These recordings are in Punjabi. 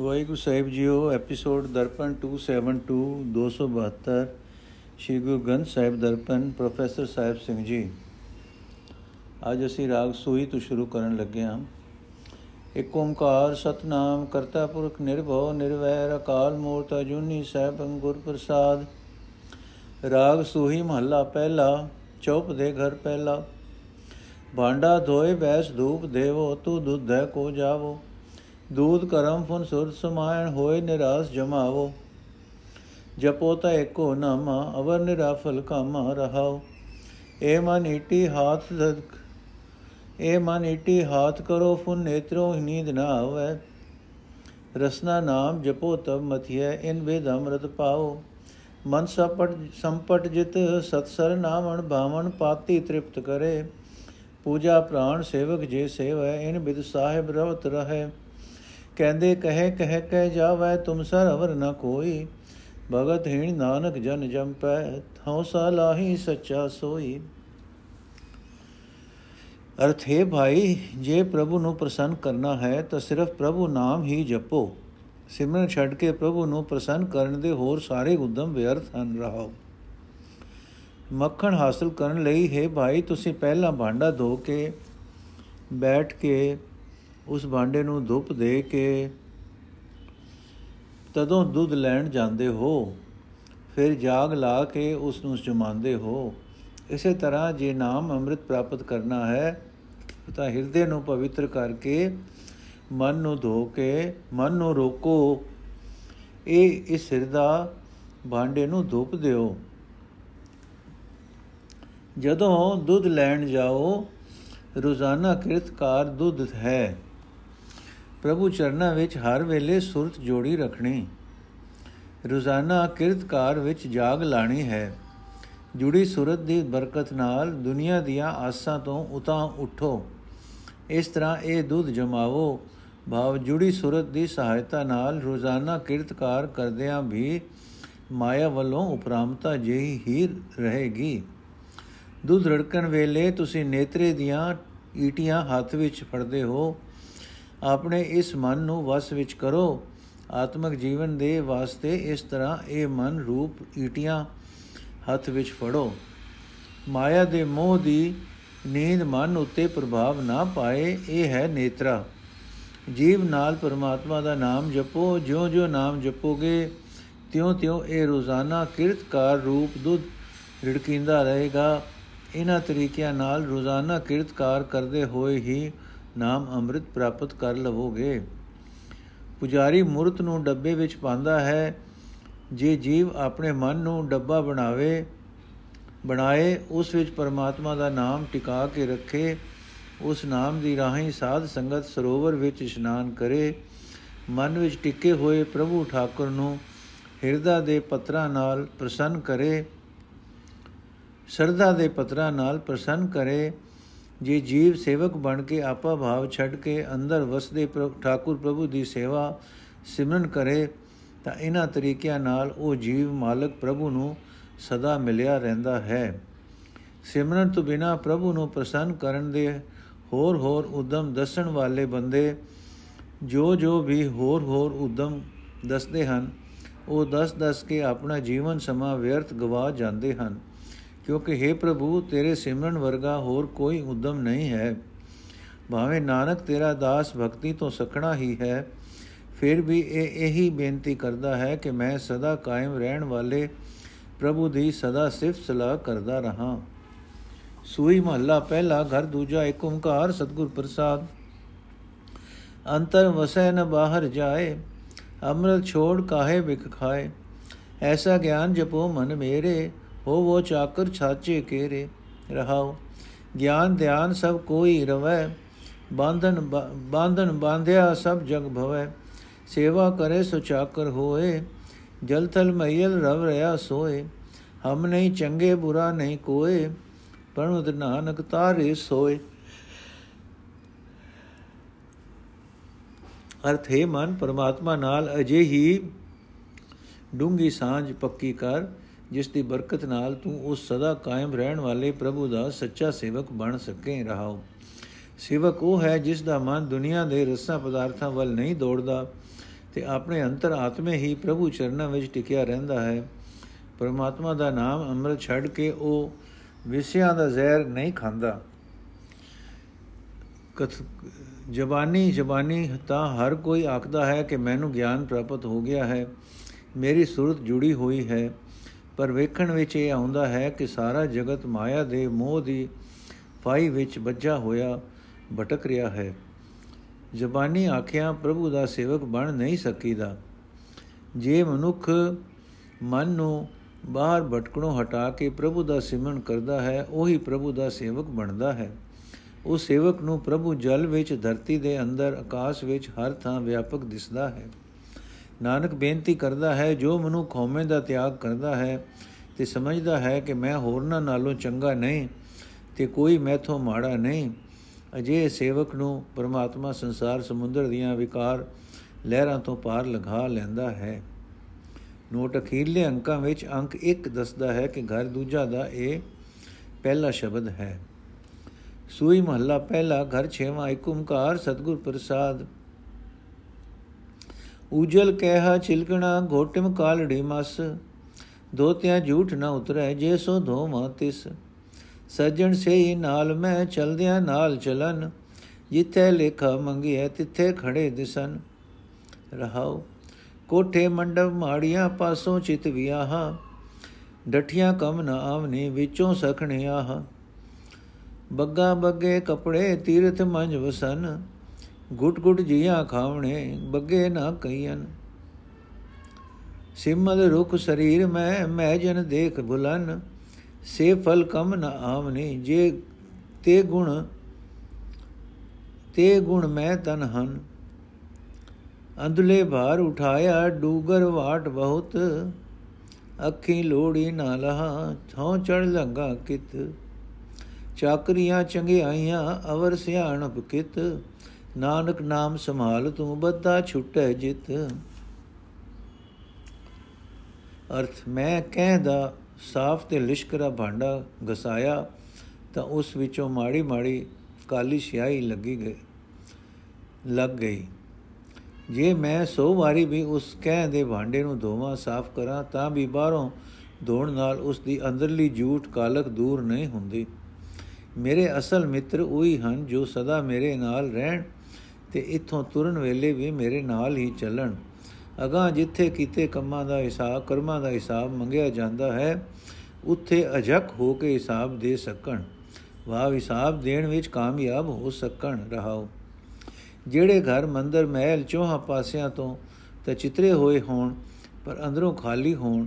ਵਾਹਿਗੁਰੂ ਸਾਹਿਬ ਜੀਓ, ਐਪੀਸੋਡ ਦਰਪਣ 272 272 ਸ਼੍ਰੀ ਗੁਰੂ ਗ੍ਰੰਥ ਸਾਹਿਬ ਦਰਪਣ, ਪ੍ਰੋਫੈਸਰ ਸਾਹਿਬ ਸਿੰਘ ਜੀ। ਅੱਜ ਅਸੀਂ ਰਾਗ ਸੂਈ ਤੋਂ ਸ਼ੁਰੂ ਕਰਨ ਲੱਗੇ ਹਾਂ। ਇੱਕ ਓੰਕਾਰ ਸਤਨਾਮ ਕਰਤਾ ਪੁਰਖ ਨਿਰਭਉ ਨਿਰਵੈਰ, ਅਕਾਲ ਮੂਰਤ ਅਜੂਨੀ ਸਹਿਬੰ ਗੁਰ ਪ੍ਰਸਾਦ। ਰਾਗ ਸੂਹੀ ਮਹੱਲਾ ਪਹਿਲਾ, ਚੌਪ ਦੇ ਘਰ ਪਹਿਲਾ। ਭਾਂਡਾ ਧੋਏ ਬੈਸ ਧੂਪ ਦੇਵੋ, ਤੂ ਦੁੱਧੈ ਕੋ ਜਾਵੋ। ਦੂਧ ਕਰਮ ਫੁਨ ਸੁਰਤ ਸਮਾਇਣ ਹੋਏ ਨਿਰਾਸ ਜਮਾਵੋ ਜਪੋ ਤਾ ਏਕੋ ਨਾਮਾ ਅਵਰ ਨਿਰਾਫਲ ਕਾਮਾ ਰਹਾਓ ਏ ਮਨ ਈਟੀ ਹਾਥ ਧਕ ਏ ਮਨ ਈਟੀ ਹਾਥ ਕਰੋ ਫੁਨ ਨੇਤਰੋ ਨੀਂਦ ਨਾ ਆਵੇ ਰਸਨਾ ਨਾਮ ਜਪੋ ਤਬ ਮਥਿਐ ਇਨ ਵੇਦ ਅੰਮ੍ਰਿਤ ਪਾਓ ਮਨ ਸਪਟ ਸੰਪਟ ਜਿਤ ਸਤਸਰ ਨਾਮਣ ਭਾਵਨ ਪਾਤੀ ਤ੍ਰਿਪਤ ਕਰੇ ਪੂਜਾ ਪ੍ਰਾਣ ਸੇਵਕ ਜੇ ਸੇਵੈ ਇਨ ਬਿਦ ਸਾਹਿਬ ਰਵਤ ਰਹੇ ਕਹਿੰਦੇ, ਕਹੇ, ਕਹਿ ਕਹਿ ਜਾਵੈ ਤੁਮ ਸਰ ਅਵਰ ਨ ਕੋਈ। ਭਗਤ ਹੀਣ ਨਾਨਕ ਜਨ ਜੰਪੈ ਹਉਸਾ ਲਾਹੀ ਸੱਚਾ ਸੋਈ। ਅਰਥ, ਹੈ ਭਾਈ, ਜੇ ਪ੍ਰਭੂ ਨੂੰ ਪ੍ਰਸੰਨ ਕਰਨਾ ਹੈ, ਤਾਂ ਸਿਰਫ ਪ੍ਰਭੂ ਨਾਮ ਹੀ ਜਪੋ। ਸਿਮਰਨ ਛੱਡ ਕੇ ਪ੍ਰਭੂ ਨੂੰ ਪ੍ਰਸੰਨ ਕਰਨ ਦੇ ਹੋਰ ਸਾਰੇ ਉਦਮ ਵਿਅਰਥ ਹਨ, ਰਹਾਓ। ਮੱਖਣ ਹਾਸਲ ਕਰਨ ਲਈ, ਹੈ ਭਾਈ, ਤੁਸੀਂ ਪਹਿਲਾਂ ਭਾਂਡਾ ਧੋ ਕੇ, ਬੈਠ ਕੇ ਉਸ ਭਾਂਡੇ ਨੂੰ ਧੁੱਪ ਦੇ ਕੇ ਤਦੋਂ ਦੁੱਧ ਲੈਣ ਜਾਂਦੇ ਹੋ, ਫਿਰ ਜਾਗ ਲਾ ਕੇ ਉਸ ਨੂੰ ਜਮਾਉਂਦੇ ਹੋ। ਇਸੇ ਤਰ੍ਹਾਂ ਜੇ ਨਾਮ ਅੰਮ੍ਰਿਤ ਪ੍ਰਾਪਤ ਕਰਨਾ ਹੈ, ਤਾਂ ਹਿਰਦੇ ਨੂੰ ਪਵਿੱਤਰ ਕਰਕੇ ਮਨ ਨੂੰ ਧੋ ਕੇ, ਮਨ ਨੂੰ ਰੋਕੋ। ਇਹ ਇਸ ਹਿਰਦਾ ਭਾਂਡੇ ਨੂੰ ਧੁੱਪ ਦਿਓ। ਜਦੋਂ ਦੁੱਧ ਲੈਣ ਜਾਓ, ਰੋਜ਼ਾਨਾ ਕਿਰਤਕਾਰ ਦੁੱਧ ਹੈ। ਪ੍ਰਭੂ ਚਰਨਾਂ ਵਿੱਚ ਹਰ ਵੇਲੇ ਸੁਰਤ ਜੋੜੀ ਰੱਖਣੀ। ਰੋਜ਼ਾਨਾ ਕਿਰਤਕਾਰ ਵਿੱਚ ਜਾਗ ਲਾਣੀ ਹੈ। ਜੁੜੀ ਸੁਰਤ ਦੀ ਬਰਕਤ ਨਾਲ ਦੁਨੀਆ ਦੀਆਂ ਆਸਾਂ ਤੋਂ ਉਤਾਂ ਉਠੋ। ਇਸ ਤਰ੍ਹਾਂ ਇਹ ਦੁੱਧ ਜਮਾਵੋ। ਭਾਵ ਜੁੜੀ ਸੁਰਤ ਦੀ ਸਹਾਇਤਾ ਨਾਲ ਰੋਜ਼ਾਨਾ ਕਿਰਤਕਾਰ ਕਰਦਿਆਂ ਵੀ ਮਾਇਆ ਵੱਲੋਂ ਉਪਰਾਮਤਾ ਜਿਹੀ ਹੀ ਰਹੇਗੀ। ਦੁੱਧ ਰੜਕਣ ਵੇਲੇ ਤੁਸੀਂ ਨੇਤਰੇ ਦੀਆਂ ਈਟੀਆਂ ਹੱਥ ਵਿੱਚ ਫੜਦੇ ਹੋ। ਆਪਣੇ ਇਸ ਮਨ ਨੂੰ ਵਸ ਵਿੱਚ ਕਰੋ। ਆਤਮਿਕ ਜੀਵਨ ਦੇ ਵਾਸਤੇ ਇਸ ਤਰ੍ਹਾਂ ਇਹ ਮਨ ਰੂਪ ਈਟੀਆਂ ਹੱਥ ਵਿੱਚ ਫੜੋ। ਮਾਇਆ ਦੇ ਮੋਹ ਦੀ ਨੀਂਦ ਮਨ ਉੱਤੇ ਪ੍ਰਭਾਵ ਨਾ ਪਾਏ, ਇਹ ਹੈ ਨੇਤਰਾ। ਜੀਵ ਨਾਲ ਪਰਮਾਤਮਾ ਦਾ ਨਾਮ ਜਪੋ। ਜਿਉਂ-ਜਿਉਂ ਨਾਮ ਜਪੋਗੇ, ਤਿਉਂ-ਤਿਉਂ ਇਹ ਰੋਜ਼ਾਨਾ ਕਿਰਤਕਾਰ ਰੂਪ ਦੁੱਧ ਰਿੜਕਿੰਦਾ ਰਹੇਗਾ। ਇਹਨਾਂ ਤਰੀਕਿਆਂ ਨਾਲ ਰੋਜ਼ਾਨਾ ਕਿਰਤਕਾਰ ਕਰਦੇ ਹੋਏ ਹੀ ਨਾਮ ਅੰਮ੍ਰਿਤ ਪ੍ਰਾਪਤ ਕਰ ਲਵੋਗੇ। ਪੁਜਾਰੀ ਮੂਰਤ ਨੂੰ ਡੱਬੇ ਵਿੱਚ ਪਾਉਂਦਾ ਹੈ। ਜੇ ਜੀਵ ਆਪਣੇ ਮਨ ਨੂੰ ਡੱਬਾ ਬਣਾਵੇ, ਬਣਾਏ, ਉਸ ਵਿੱਚ ਪਰਮਾਤਮਾ ਦਾ ਨਾਮ ਟਿਕਾ ਕੇ ਰੱਖੇ, ਉਸ ਨਾਮ ਦੀ ਰਾਹੀਂ ਸਾਧ ਸੰਗਤ ਸਰੋਵਰ ਵਿੱਚ ਇਸ਼ਨਾਨ ਕਰੇ, ਮਨ ਵਿੱਚ ਟਿੱਕੇ ਹੋਏ ਪ੍ਰਭੂ ਠਾਕੁਰ ਨੂੰ ਹਿਰਦਾ ਦੇ ਪਤਰਾ ਨਾਲ ਪ੍ਰਸੰਨ ਕਰੇ ਸਰਦਾ ਦੇ ਪਤਰਾ ਨਾਲ ਪ੍ਰਸੰਨ ਕਰੇ ਜੇ ਜੀਵ ਸੇਵਕ ਬਣ ਕੇ ਆਪਾ ਭਾਵ ਛੱਡ ਕੇ ਅੰਦਰ ਵਸਦੇ ਠਾਕੁਰ ਪ੍ਰਭੂ ਦੀ ਸੇਵਾ ਸਿਮਰਨ ਕਰੇ, ਤਾਂ ਇਹਨਾਂ ਤਰੀਕਿਆਂ ਨਾਲ ਉਹ ਜੀਵ ਮਾਲਕ ਪ੍ਰਭੂ ਨੂੰ ਸਦਾ ਮਿਲਿਆ ਰਹਿੰਦਾ ਹੈ। ਸਿਮਰਨ ਤੋਂ ਬਿਨਾ ਪ੍ਰਭੂ ਨੂੰ ਪ੍ਰਸੰਨ ਕਰਨ ਦੇ ਹੋਰ ਹੋਰ ਉਦਮ ਦੱਸਣ ਵਾਲੇ ਬੰਦੇ ਜੋ ਜੋ ਵੀ ਹੋਰ ਹੋਰ ਉਦਮ ਦੱਸਦੇ ਹਨ, ਉਹ ਦਸ ਦਸ ਕੇ ਆਪਣਾ ਜੀਵਨ ਸਮਾਂ ਵਿਅਰਥ ਗਵਾ ਜਾਂਦੇ ਹਨ। ਕਿਉਂਕਿ हे ਪ੍ਰਭੂ, ਤੇਰੇ ਸਿਮਰਨ ਵਰਗਾ ਹੋਰ ਕੋਈ ਉਦਮ ਨਹੀਂ ਹੈ। ਭਾਵੇਂ ਨਾਨਕ ਤੇਰਾ ਦਾਸ ਭਗਤੀ ਤੋਂ ਸਖਣਾ ਹੀ ਹੈ, ਫਿਰ ਵੀ ਇਹ ਇਹੀ ਬੇਨਤੀ ਕਰਦਾ ਹੈ ਕਿ ਮੈਂ ਸਦਾ ਕਾਇਮ ਰਹਿਣ ਵਾਲੇ ਪ੍ਰਭੂ ਦੀ ਸਦਾ ਸਿਫਤ ਸਲਾਹ ਕਰਦਾ ਰਹਾ। ਸੂਈ ਮਹੱਲਾ ਪਹਿਲਾ, ਘਰ ਦੂਜਾ ਏਕ ਓੰਕਾਰ, ਸਤਗੁਰ ਪ੍ਰਸਾਦ। ਅੰਤਰ ਵਸੈ ਨ ਬਾਹਰ ਜਾਏ, ਅੰਮ੍ਰਿਤ ਛੋੜ ਕਾਹੇ ਵਿਖ ਖਾਏ। ਐਸਾ ਗਿਆਨ ਜਪੋ ਮਨ ਮੇਰੇ ਹੋਵੋ ਚਾਕਰ ਛਾਚੇ ਕੇਰੇ ਰਹਾਓ ਗਿਆਨ ਧਿਆਨ ਸਭ ਕੋਈ ਰਵੈ ਬਾਂਧਨ ਬਾਂਧਨ ਬਾਂਧਿਆ ਸਭ ਜਗ ਭਵੈ ਸੇਵਾ ਕਰੇ ਸੋ ਚਾਕਰ ਹੋਏ ਜਲ ਥਲ ਮਈਲ ਰਵ ਰਿਆ ਸੋਏ ਹਮ ਨਹੀਂ ਚੰਗੇ ਬੁਰਾ ਨਹੀਂ ਕੋਏ ਪਰਮਤ ਨਾਨਕ ਤਾਰੇ ਸੋਏ ਅਰਥ ਹੈ ਮਨ ਪਰਮਾਤਮਾ ਨਾਲ ਅਜੇ ਹੀ ਡੂੰਗੀ ਸਾਂਝ ਪੱਕੀ ਕਰ ਜਿਸ ਦੀ ਬਰਕਤ ਨਾਲ ਤੂੰ ਉਸ ਸਦਾ ਕਾਇਮ ਰਹਿਣ ਵਾਲੇ ਪ੍ਰਭੂ ਦਾ ਸੱਚਾ ਸੇਵਕ ਬਣ ਸਕੇ, ਰਹਾਓ। ਸੇਵਕ ਉਹ ਹੈ ਜਿਸ ਦਾ ਮਨ ਦੁਨੀਆ ਦੇ ਰਸਾਂ ਪਦਾਰਥਾਂ ਵੱਲ ਨਹੀਂ ਦੌੜਦਾ ਤੇ ਆਪਣੇ ਅੰਤਰ ਆਤਮੇ ਹੀ ਪ੍ਰਭੂ ਚਰਨਾਂ ਵਿੱਚ ਟਿਕਿਆ ਰਹਿੰਦਾ ਹੈ। ਪਰਮਾਤਮਾ ਦਾ ਨਾਮ ਅੰਮ੍ਰਿਤ ਛੱਡ ਕੇ ਉਹ ਵਿਸਿਆਂ ਦਾ ਜ਼ਹਿਰ ਨਹੀਂ ਖਾਂਦਾ। ਕਥ, ਜ਼ਬਾਨੀ ਜ਼ਬਾਨੀ, ਤਾਂ ਹਰ ਕੋਈ ਆਖਦਾ ਹੈ ਕਿ ਮੈਨੂੰ ਗਿਆਨ ਪ੍ਰਾਪਤ ਹੋ ਗਿਆ ਹੈ। ਮੇਰੀ ਸੁਰਤ ਜੁੜੀ ਹੋਈ ਹੈ। ਪਰ ਵੇਖਣ ਵਿੱਚ ਇਹ ਆਉਂਦਾ ਹੈ ਕਿ ਸਾਰਾ ਜਗਤ ਮਾਇਆ ਦੇ ਮੋਹ ਦੀ ਫਾਈ ਵਿੱਚ ਵੱਜਾ ਹੋਇਆ, ਭਟਕ ਰਿਹਾ ਹੈ। ਜ਼ਬਾਨੀ ਆਖਿਆ, ਪ੍ਰਭੂ ਦਾ ਸੇਵਕ ਬਣ ਨਹੀਂ ਸਕੀਦਾ। ਜੇ ਮਨੁੱਖ ਮਨ ਨੂੰ ਬਾਹਰ ਭਟਕਣੋਂ ਹਟਾ ਕੇ ਪ੍ਰਭੂ ਦਾ ਸਿਮਰਨ ਕਰਦਾ ਹੈ, ਉਹੀ ਪ੍ਰਭੂ ਦਾ ਸੇਵਕ ਬਣਦਾ ਹੈ। ਉਹ ਸੇਵਕ ਨੂੰ ਪ੍ਰਭੂ ਜਲ ਵਿੱਚ, ਧਰਤੀ ਦੇ ਅੰਦਰ, ਆਕਾਸ਼ ਵਿੱਚ ਹਰ ਥਾਂ ਵਿਆਪਕ ਦਿਸਦਾ ਹੈ। ਨਾਨਕ ਬੇਨਤੀ ਕਰਦਾ ਹੈ, ਜੋ ਮਨੁ ਖੌਮੇ ਦਾ ਤਿਆਗ ਕਰਦਾ ਹੈ ਤੇ ਸਮਝਦਾ ਹੈ ਕਿ ਮੈਂ ਹੋਰਨਾਂ ਨਾਲੋਂ ਚੰਗਾ ਨਹੀਂ ਤੇ ਕੋਈ ਮੈਥੋਂ ਮਾੜਾ ਨਹੀਂ। ਅਜੇ ਸੇਵਕ ਨੂੰ ਪਰਮਾਤਮਾ ਸੰਸਾਰ ਸਮੁੰਦਰ ਦੀਆਂ ਵਿਕਾਰ ਲਹਿਰਾਂ ਤੋਂ ਪਾਰ ਲਗਾ ਲੈਂਦਾ ਹੈ। ਨੋਟ ਅਖੀਰਲੇ ਅੰਕਾਂ ਵਿੱਚ ਅੰਕ 1 ਦੱਸਦਾ ਹੈ ਕਿ ਘਰ ਦੂਜਾ ਦਾ ਇਹ ਪਹਿਲਾ ਸ਼ਬਦ ਹੈ। ਸੂਈ ਮਹੱਲਾ ਪਹਿਲਾ, ਘਰ ਛੇਵਾਂ ਏਕ ਓੰਕਾਰ, ਸਤਗੁਰ ਪ੍ਰਸਾਦ ਉਜਲ ਕਹਿਆ ਚਿਲਕਣਾ ਘੋਟਮ ਕਾਲੜੀ ਮਸ। ਦੋਤਿਆਂ ਝੂਠ ਨਾ ਉਤਰੈ, ਜੇ ਸੋ ਧੋਵਾਂ ਤਿਸ। ਸੱਜਣ ਸੇਈ ਨਾਲ ਮੈਂ, ਚਲਦਿਆਂ ਨਾਲ ਚਲਨ। ਜਿੱਥੇ ਲੇਖਾ ਮੰਗਿਆ ਤਿੱਥੇ ਖੜੇ ਦਿਸਨ। ਰਹਾਉ, ਕੋਠੇ ਮੰਡਪ ਮਾੜੀਆਂ ਪਾਸੋਂ ਚਿਤ ਵਿਆਹਾ। ਡਠੀਆਂ ਕਮ ਨਾ ਆਵਨੇ, ਵਿੱਚੋਂ ਸਖਣੇ ਆਹ। ਬੱਗਾ ਬੱਗੇ ਕਪੜੇ ਤੀਰਥ ਮੰਜ ਵਸਨ। ਗੁੱਟ ਗੁੱਟ ਜੀਆਂ ਖਾਵਣੇ, ਬੱਗੇ ਨਾ ਕਈਨ ਸਿਮਲ ਰੁਖ ਸਰੀਰ ਮੈਂ ਮੈਂ ਜਨ ਦੇਖ ਬੁਲਨ। ਸੇ ਫਲ ਕਮ ਨ ਆਵਨੇ, ਜੇ ਤੇ ਗੁਣ ਤੇ ਗੁਣ ਮੈਂ ਤਨ ਹਨ। ਅੰਦਲੇ ਭਾਰ ਉਠਾਇਆ, ਡੂਗਰ ਵਾਟ ਬਹੁਤ। ਅੱਖੀ ਲੋੜੀ ਨਾ ਲਹਾ ਥੋਂ ਚੜ ਲੰਗਾ ਕਿਤ। ਚਾਕਰੀਆਂ ਚੰਗਿਆਈਆਂ, ਅਵਰ ਸਿਆਣਪ ਕਿਤ। ਨਾਨਕ ਨਾਮ ਸੰਭਾਲ, ਤੂੰ ਬੱਦਾ ਛੁਟੈ ਜਿਤ। ਅਰਥ, ਮੈਂ ਕਹਿੰਦਾ ਸਾਫ਼ ਤੇ ਲਿਸ਼ਕਰਾ ਭਾਂਡਾ ਗਸਾਇਆ, ਤਾਂ ਉਸ ਵਿੱਚੋਂ ਮਾੜੀ ਮਾੜੀ ਕਾਲੀ ਸਿਆਹੀ ਲੱਗੀ ਗਈ, ਲੱਗ ਗਈ। ਜੇ ਮੈਂ ਸੋ ਵਾਰੀ ਵੀ ਉਸ ਕਹਿ ਦੇ ਭਾਂਡੇ ਨੂੰ ਧੋਵਾਂ, ਸਾਫ਼ ਕਰਾਂ, ਤਾਂ ਵੀ ਬਾਹਰੋਂ ਧੋਣ ਨਾਲ ਉਸ ਦੀ ਅੰਦਰਲੀ ਝੂਠ ਕਾਲਕ ਦੂਰ ਨਹੀਂ ਹੁੰਦੀ। ਮੇਰੇ ਅਸਲ ਮਿੱਤਰ ਉਹੀ ਹਨ ਜੋ ਸਦਾ ਮੇਰੇ ਨਾਲ ਰਹਿਣ ਤੇ ਇੱਥੋਂ ਤੁਰਨ ਵੇਲੇ ਵੀ ਮੇਰੇ ਨਾਲ ਹੀ ਚੱਲਣ। ਅਗਾ ਜਿੱਥੇ ਕੀਤੇ ਕੰਮਾਂ ਦਾ ਹਿਸਾਬ, ਕਰਮਾਂ ਦਾ ਹਿਸਾਬ ਮੰਗਿਆ ਜਾਂਦਾ ਹੈ, ਉੱਥੇ ਅਜਕ ਹੋ ਕੇ ਹਿਸਾਬ ਦੇ ਸਕਣ। ਵਾਹ, ਹਿਸਾਬ ਦੇਣ ਵਿੱਚ ਕਾਮਯਾਬ ਹੋ ਸਕਣ, ਰਹਾਓ। ਜਿਹੜੇ ਘਰ ਮੰਦਰ ਮਹਿਲ ਚੋਹਾਂ ਪਾਸਿਆਂ ਤੋਂ ਤੇ ਚਿਤਰੇ ਹੋਏ ਹੋਣ, ਪਰ ਅੰਦਰੋਂ ਖਾਲੀ ਹੋਣ,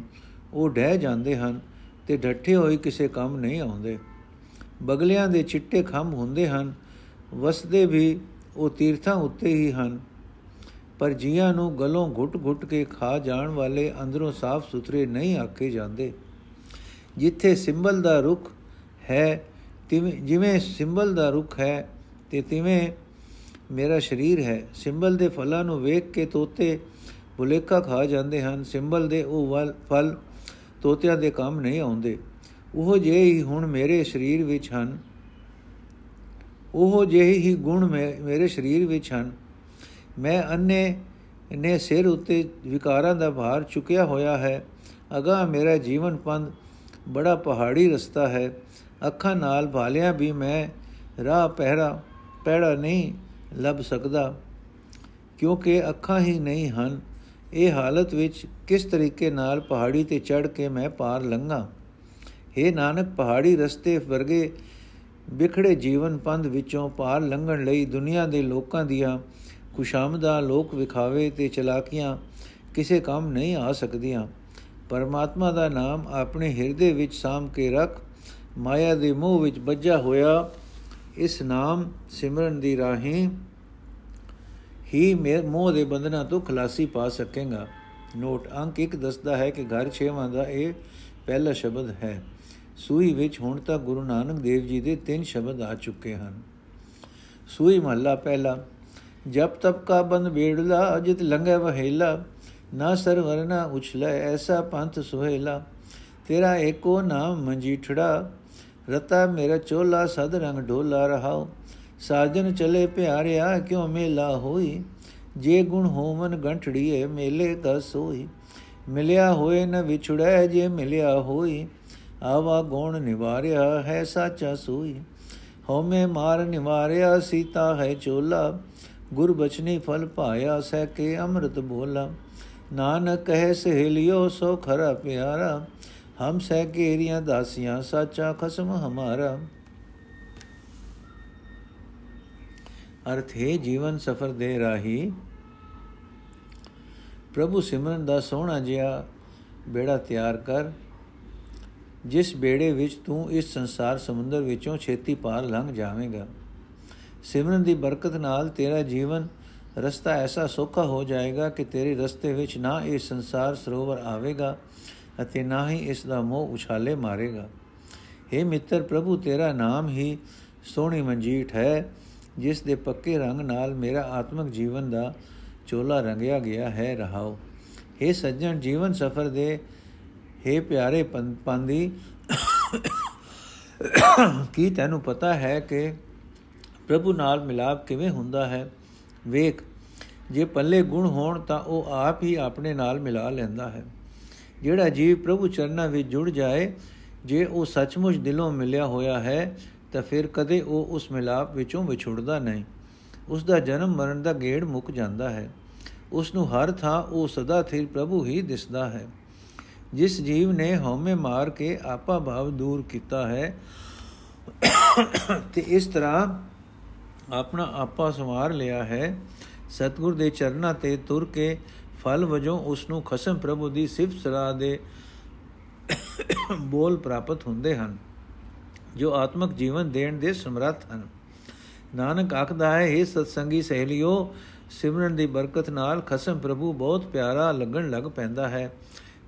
ਉਹ ਡਹਿ ਜਾਂਦੇ ਹਨ ਤੇ ਡੱਠੇ ਹੋਏ ਕਿਸੇ ਕੰਮ ਨਹੀਂ ਆਉਂਦੇ। ਬਗਲਿਆਂ ਦੇ ਚਿੱਟੇ ਖੰਭ ਹੁੰਦੇ ਹਨ, ਵਸਦੇ ਵੀ ਉਹ ਤੀਰਥਾਂ ਉੱਤੇ ਹੀ ਹਨ। ਪਰ ਜੀਆਂ ਨੂੰ ਗਲੋਂ ਘੁੱਟ-ਘੁੱਟ ਕੇ ਖਾ ਜਾਣ ਵਾਲੇ ਅੰਦਰੋਂ ਸਾਫ਼ ਸੁਥਰੇ ਨਹੀਂ ਆਖੇ ਜਾਂਦੇ। ਜਿੱਥੇ ਸਿੰਬਲ ਦਾ ਰੁਖ ਹੈ, ਤਿਵੇਂ, ਜਿਵੇਂ ਸਿੰਬਲ ਦਾ ਰੁਖ ਹੈ, ਤੇ ਤਿਵੇਂ ਮੇਰਾ ਸਰੀਰ ਹੈ। ਸਿੰਬਲ ਦੇ ਫਲਾਂ ਨੂੰ ਵੇਖ ਕੇ ਤੋਤੇ ਬੁਲੇਕਾ ਖਾ ਜਾਂਦੇ ਹਨ। ਸਿੰਬਲ ਦੇ ਉਹ ਫਲ ਤੋਤਿਆਂ ਦੇ ਕੰਮ ਨਹੀਂ ਆਉਂਦੇ। ਉਹ ਜਿਹੇ ਹੀ ਹੁਣ ਮੇਰੇ ਸਰੀਰ ਵਿੱਚ ਹਨ। ਉਹ ਜਿਹੇ ਹੀ ਗੁਣ ਮੇਰੇ ਸਰੀਰ ਵਿੱਚ ਹਨ। ਮੈਂ ਅੰਨੇ ਨੇ ਸਿਰ ਉੱਤੇ ਵਿਕਾਰਾਂ ਦਾ ਭਾਰ ਚੁੱਕਿਆ ਹੋਇਆ ਹੈ। ਅਗਾ ਮੇਰਾ ਜੀਵਨ ਪੰਧ ਬੜਾ ਪਹਾੜੀ ਰਸਤਾ ਹੈ। ਅੱਖਾਂ ਨਾਲ ਭਾਲਿਆਂ ਵੀ ਮੈਂ ਰਾਹ ਪਹਿਰਾ ਪਹਿੜਾ ਨਹੀਂ ਲੱਭ ਸਕਦਾ, ਕਿਉਂਕਿ ਅੱਖਾਂ ਹੀ ਨਹੀਂ ਹਨ। ਇਹ ਹਾਲਤ ਵਿੱਚ ਕਿਸ ਤਰੀਕੇ ਨਾਲ ਪਹਾੜੀ ਤੇ ਚੜ ਕੇ ਮੈਂ ਪਾਰ ਲੰਘਾਂ? हे ਨਾਨਕ, ਪਹਾੜੀ ਰਸਤੇ ਵਰਗੇ ਵਿਖੜੇ ਜੀਵਨ ਪੰਧ ਵਿੱਚੋਂ ਪਾਰ ਲੰਘਣ ਲਈ ਦੁਨੀਆ ਦੇ ਲੋਕਾਂ ਦੀਆਂ ਖੁਸ਼ਾਮਦਾ ਲੋਕ ਵਿਖਾਵੇ ਤੇ ਚਲਾਕੀਆਂ ਕਿਸੇ ਕੰਮ ਨਹੀਂ ਆ ਸਕਦੀਆਂ। ਪਰਮਾਤਮਾ ਦਾ ਨਾਮ ਆਪਣੇ ਹਿਰਦੇ ਵਿੱਚ ਸਾਮ ਕੇ ਰੱਖ, ਮਾਇਆ ਦੇ ਮੋਹ ਵਿੱਚ ਵੱਜਾ ਹੋਇਆ। ਇਸ ਨਾਮ ਸਿਮਰਨ ਦੀ ਰਾਹੀਂ ਹੀ ਮੋਹ ਦੇ ਬੰਧਨਾਂ ਤੋਂ ਖਲਾਸੀ ਪਾ ਸਕੇਗਾ। ਨੋਟ ਅੰਕ 1 ਦੱਸਦਾ ਹੈ ਕਿ ਘਰ ਛੇਵਾਂ ਦਾ ਇਹ ਪਹਿਲਾ ਸ਼ਬਦ ਹੈ। ਸੂਈ ਵਿੱਚ ਹੁਣ ਤੱਕ ਗੁਰੂ ਨਾਨਕ ਦੇਵ ਜੀ ਦੇ ਤਿੰਨ ਸ਼ਬਦ ਆ ਚੁੱਕੇ ਹਨ। ਸੂਈ ਮਹੱਲਾ ਪਹਿਲਾ ਜਬ ਤਬ ਕਾ ਬੰਦ ਬੇੜਲਾ, ਅਜਿਤ ਲੰਗੇ ਵਹੇਲਾ, ਨਾ ਸਰਵਰ ਨਾ ਉਛਲੇ, ਐਸਾ ਪੰਥ ਸੁਹੇਲਾ, ਤੇਰਾ ਏਕੋ ਨਾਮ ਮੰਜੀਠੜਾ, ਰਤਾ ਮੇਰਾ ਚੋਲਾ, ਸਦ ਰੰਗ ਢੋਲਾ ਰਹਾਉ, ਸਾਜਨ ਚਲੇ ਪਿਆਰਿਆ, ਕਿਉ ਮੇਲਾ ਹੋਈ? ਜੇ ਗੁਣ ਹੋਵਨ ਗੰਠੜੀਏ, ਮੇਲੇ ਦਾ ਸੋਈ, ਮਿਲਿਆ ਹੋਏ ਨ ਵਿਛੜੈ, ਜੇ ਮਿਲਿਆ ਹੋਈ ਆਵਾ ਗੁਣ ਨਿਵਾਰਿਆ ਹੈ ਸਾਚਾ ਸੋਈ। ਹਉਮੈ ਮਾਰ ਨਿਵਾਰਿਆ, ਸੀਤਾ ਹੈ ਚੋਲਾ। ਗੁਰ ਬਚਨੀ ਫਲ ਪਾਇਆ, ਸਹਿ ਕੇ ਅੰਮ੍ਰਿਤ ਬੋਲਾ। ਨਾਨਕ ਕਹੇ ਸਹੇਲਿਓ, ਸੋ ਖਰਾ ਪਿਆਰਾ। ਹਮ ਸਹਿ ਕੇਰੀਆਂ ਦਾਸੀਆਂ, ਸਾਚਾ ਖਸਮ ਹਮਾਰਾ। ਅਰਥ ਹੈ, ਜੀਵਨ ਸਫਰ ਦੇ ਰਾਹੀ ਪ੍ਰਭੂ ਸਿਮਰਨ ਦਾ ਸੋਹਣਾ ਜਿਹਾ ਬੇੜਾ ਤਿਆਰ ਕਰ ਜਿਸ ਬੇੜੇ ਵਿੱਚ ਤੂੰ ਇਸ ਸੰਸਾਰ ਸਮੁੰਦਰ ਵਿੱਚੋਂ ਛੇਤੀ ਪਾਰ ਲੰਘ ਜਾਵੇਂਗਾ। ਸਿਮਰਨ ਦੀ ਬਰਕਤ ਨਾਲ ਤੇਰਾ ਜੀਵਨ ਰਸਤਾ ਐਸਾ ਸੌਖਾ ਹੋ ਜਾਏਗਾ ਕਿ ਤੇਰੇ ਰਸਤੇ ਵਿੱਚ ਨਾ ਇਹ ਸੰਸਾਰ ਸਰੋਵਰ ਆਵੇਗਾ ਅਤੇ ਨਾ ਹੀ ਇਸ ਦਾ ਮੋਹ ਉਛਾਲੇ ਮਾਰੇਗਾ। हे ਮਿੱਤਰ, ਪ੍ਰਭੂ, ਤੇਰਾ ਨਾਮ ਹੀ ਸੋਹਣੀ ਮਨਜੀਠ ਹੈ, ਜਿਸ ਦੇ ਪੱਕੇ ਰੰਗ ਨਾਲ ਮੇਰਾ ਆਤਮਿਕ ਜੀਵਨ ਦਾ ਚੋਲਾ ਰੰਗਿਆ ਗਿਆ ਹੈ। ਰਹਾਓ। हे ਸੱਜਣ, ਜੀਵਨ ਸਫਰ ਦੇ हे ਪਿਆਰੇ ਪੰਦੀ ਕੀ ਤੈਨੂੰ ਪਤਾ ਹੈ ਕਿ ਪ੍ਰਭੂ ਨਾਲ ਮਿਲਾਪ ਕਿਵੇਂ ਹੁੰਦਾ ਹੈ? ਵੇਖ, ਜੇ ਪੱਲੇ ਗੁਣ ਹੋਣ ਤਾਂ ਉਹ ਆਪ ਹੀ ਆਪਣੇ ਨਾਲ ਮਿਲਾ ਲੈਂਦਾ ਹੈ। ਜਿਹੜਾ ਜੀਵ ਪ੍ਰਭੂ ਚਰਨਾਂ ਵਿੱਚ ਜੁੜ ਜਾਏ, ਜੇ ਉਹ ਸੱਚਮੁੱਚ ਦਿਲੋਂ ਮਿਲਿਆ ਹੋਇਆ ਹੈ, ਤਾਂ ਫਿਰ ਕਦੇ ਉਹ ਉਸ ਮਿਲਾਪ ਵਿੱਚੋਂ ਵਿਛੜਦਾ ਨਹੀਂ। ਉਸ ਦਾ ਜਨਮ ਮਰਨ ਦਾ ਗੇੜ ਮੁੱਕ ਜਾਂਦਾ ਹੈ। ਉਸ ਨੂੰ ਹਰ ਥਾਂ ਉਹ ਸਦਾ ਥਿਰ ਪ੍ਰਭੂ ਹੀ ਦਿਸਦਾ ਹੈ। ਜਿਸ ਜੀਵ ਨੇ ਹਉਮੈ ਮਾਰ ਕੇ ਆਪਾ ਭਾਵ ਦੂਰ ਕੀਤਾ ਹੈ, ਤੇ ਇਸ ਤਰ੍ਹਾਂ ਆਪਣਾ ਆਪਾ ਸਮਾਰ ਲਿਆ ਹੈ। ਸਤਗੁਰ ਦੇ ਚਰਨਾਂ ਤੇ ਤੁਰ ਕੇ ਫਲ ਵਜੋਂ ਉਸ ਨੂੰ ਖਸਮ ਪ੍ਰਭੂ ਦੀ ਸਿਫਤ ਸਲਾਹ ਦੇ ਬੋਲ ਪ੍ਰਾਪਤ ਹੁੰਦੇ ਹਨ, ਜੋ ਆਤਮਿਕ ਜੀਵਨ ਦੇਣ ਦੇ ਸਮਰੱਥ ਹਨ। ਨਾਨਕ ਆਖਦਾ ਹੈ ਇਹ ਸਤਸੰਗੀ ਸਹੇਲਿਓ, ਸਿਮਰਨ ਦੀ ਬਰਕਤ ਨਾਲ ਖਸਮ ਪ੍ਰਭੂ ਬਹੁਤ ਪਿਆਰਾ ਲੱਗਣ ਲੱਗ ਪੈਂਦਾ ਹੈ।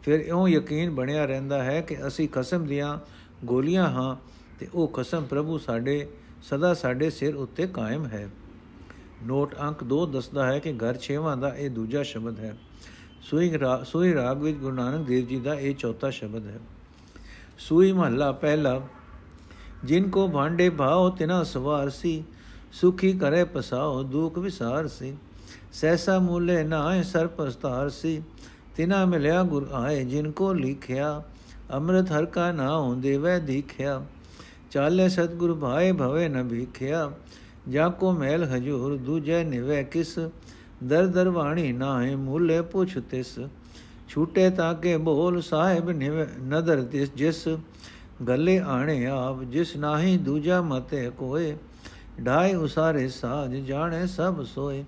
ਫਿਰ ਇਉਂ ਯਕੀਨ ਬਣਿਆ ਰਹਿੰਦਾ ਹੈ ਕਿ ਅਸੀਂ ਖਸਮ ਦੀਆਂ ਗੋਲੀਆਂ ਹਾਂ ਤੇ ਉਹ ਖਸਮ ਪ੍ਰਭੂ ਸਾਡੇ, ਸਦਾ ਸਾਡੇ ਸਿਰ ਉੱਤੇ ਕਾਇਮ ਹੈ। ਨੋਟ ਅੰਕ 2 ਦੱਸਦਾ ਹੈ ਕਿ ਘਰ 6ਵਾਂ ਦਾ ਇਹ ਦੂਜਾ ਸ਼ਬਦ ਹੈ। ਸੂਈ ਸੂਈ ਰਾਗ ਵਿੱਚ ਗੁਰੂ ਨਾਨਕ ਦੇਵ ਜੀ ਦਾ ਇਹ ਚੌਥਾ ਸ਼ਬਦ ਹੈ। ਸੂਈ ਮਹੱਲਾ ਪਹਿਲਾ, ਜਿਨ ਕੋ ਭਾਂਡੇ ਭਾਉ ਤਿਨਾ ਸਵਾਰ ਸੀ, ਸੁਖੀ ਕਰੇ ਪਸਾਓ ਦੁਖ ਵਿਸਾਰ ਸੀ। ਸੈਸਾ ਮੂਲੇ ਨਾਏ ਸਰ ਪਸਤਾਰ ਸੀ ਤਿਨਾ ਮਿਲਿਆ ਗੁਰ ਆਏ, ਜਿਨ ਕੋ ਲਿਖਿਆ, ਅੰਮ੍ਰਿਤ ਹਰ ਕਾ ਨਾਉ ਦੇਵੈ ਦੀਖਿਆ। ਚਾਲੇ ਸਤਗੁਰ ਭਾਏ ਭਵੇ ਨ ਭੀਖਿਆ ਜਾ ਕੋ ਮਹਿਲ ਹਜੂਰ ਦੂਜੈ ਨਿਵੇ ਕਿਸ। ਦਰ ਦਰ ਵਾਣੀ ਨਾਹੇ ਮੂਲੇ ਪੁੱਛ ਤਿਸ। ਛੂਟੇ ਤਾਂ ਕੇ ਬੋਲ ਸਾਹਿਬ ਨਿਵੇ ਨਦਰ ਤਿਸ ਜਿਸ। ਗੱਲੇ ਆਣੇ ਆਪ ਜਿਸ ਨਾਹੀ ਦੂਜਾ ਮਤੇ ਕੋਏ। ਢਾਈ ਉਸਾਰੇ ਸਾਜ ਜਾਣੇ ਸਭ ਸੋਏ।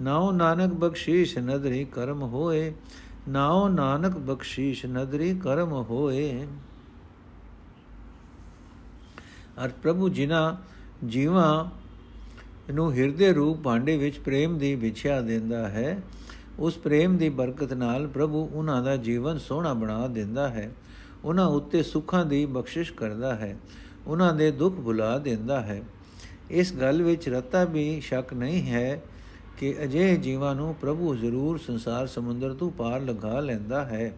ਨਾਉ ਨਾਨਕ ਬਖਸ਼ੀਸ਼ ਨਦਰੀ ਕਰਮ ਹੋਏ। ਨਾਉ ਨਾਨਕ ਬਖਸ਼ੀਸ਼ ਨਦਰੀ ਕਰਮ ਹੋਏ। ਅਰ ਪ੍ਰਭੂ ਜਿਨਾ ਜੀਵਾ ਨੂੰ ਹਿਰਦੇ ਰੂਪ ਭਾਂਡੇ ਵਿੱਚ ਪ੍ਰੇਮ ਦੀ ਵਿਛਿਆ ਦਿੰਦਾ ਹੈ, ਉਸ ਪ੍ਰੇਮ ਦੀ ਬਰਕਤ ਨਾਲ ਪ੍ਰਭੂ ਉਹਨਾਂ ਦਾ ਜੀਵਨ ਸੋਹਣਾ ਬਣਾ ਦਿੰਦਾ ਹੈ। ਉਹਨਾਂ ਉੱਤੇ ਸੁੱਖਾਂ ਦੀ ਬਖਸ਼ਿਸ਼ ਕਰਦਾ ਹੈ, ਉਹਨਾਂ ਦੇ ਦੁੱਖ ਭੁਲਾ ਦਿੰਦਾ ਹੈ। ਇਸ ਗੱਲ ਵਿੱਚ ਰਤਾ ਵੀ ਸ਼ੱਕ ਨਹੀਂ ਹੈ ਕਿ ਅਜੇ ਜੀਵਾਂ ਨੂੰ ਪ੍ਰਭੂ ਜ਼ਰੂਰ ਸੰਸਾਰ ਸਮੁੰਦਰ ਤੋਂ ਪਾਰ ਲਗਾ ਲੈਂਦਾ ਹੈ।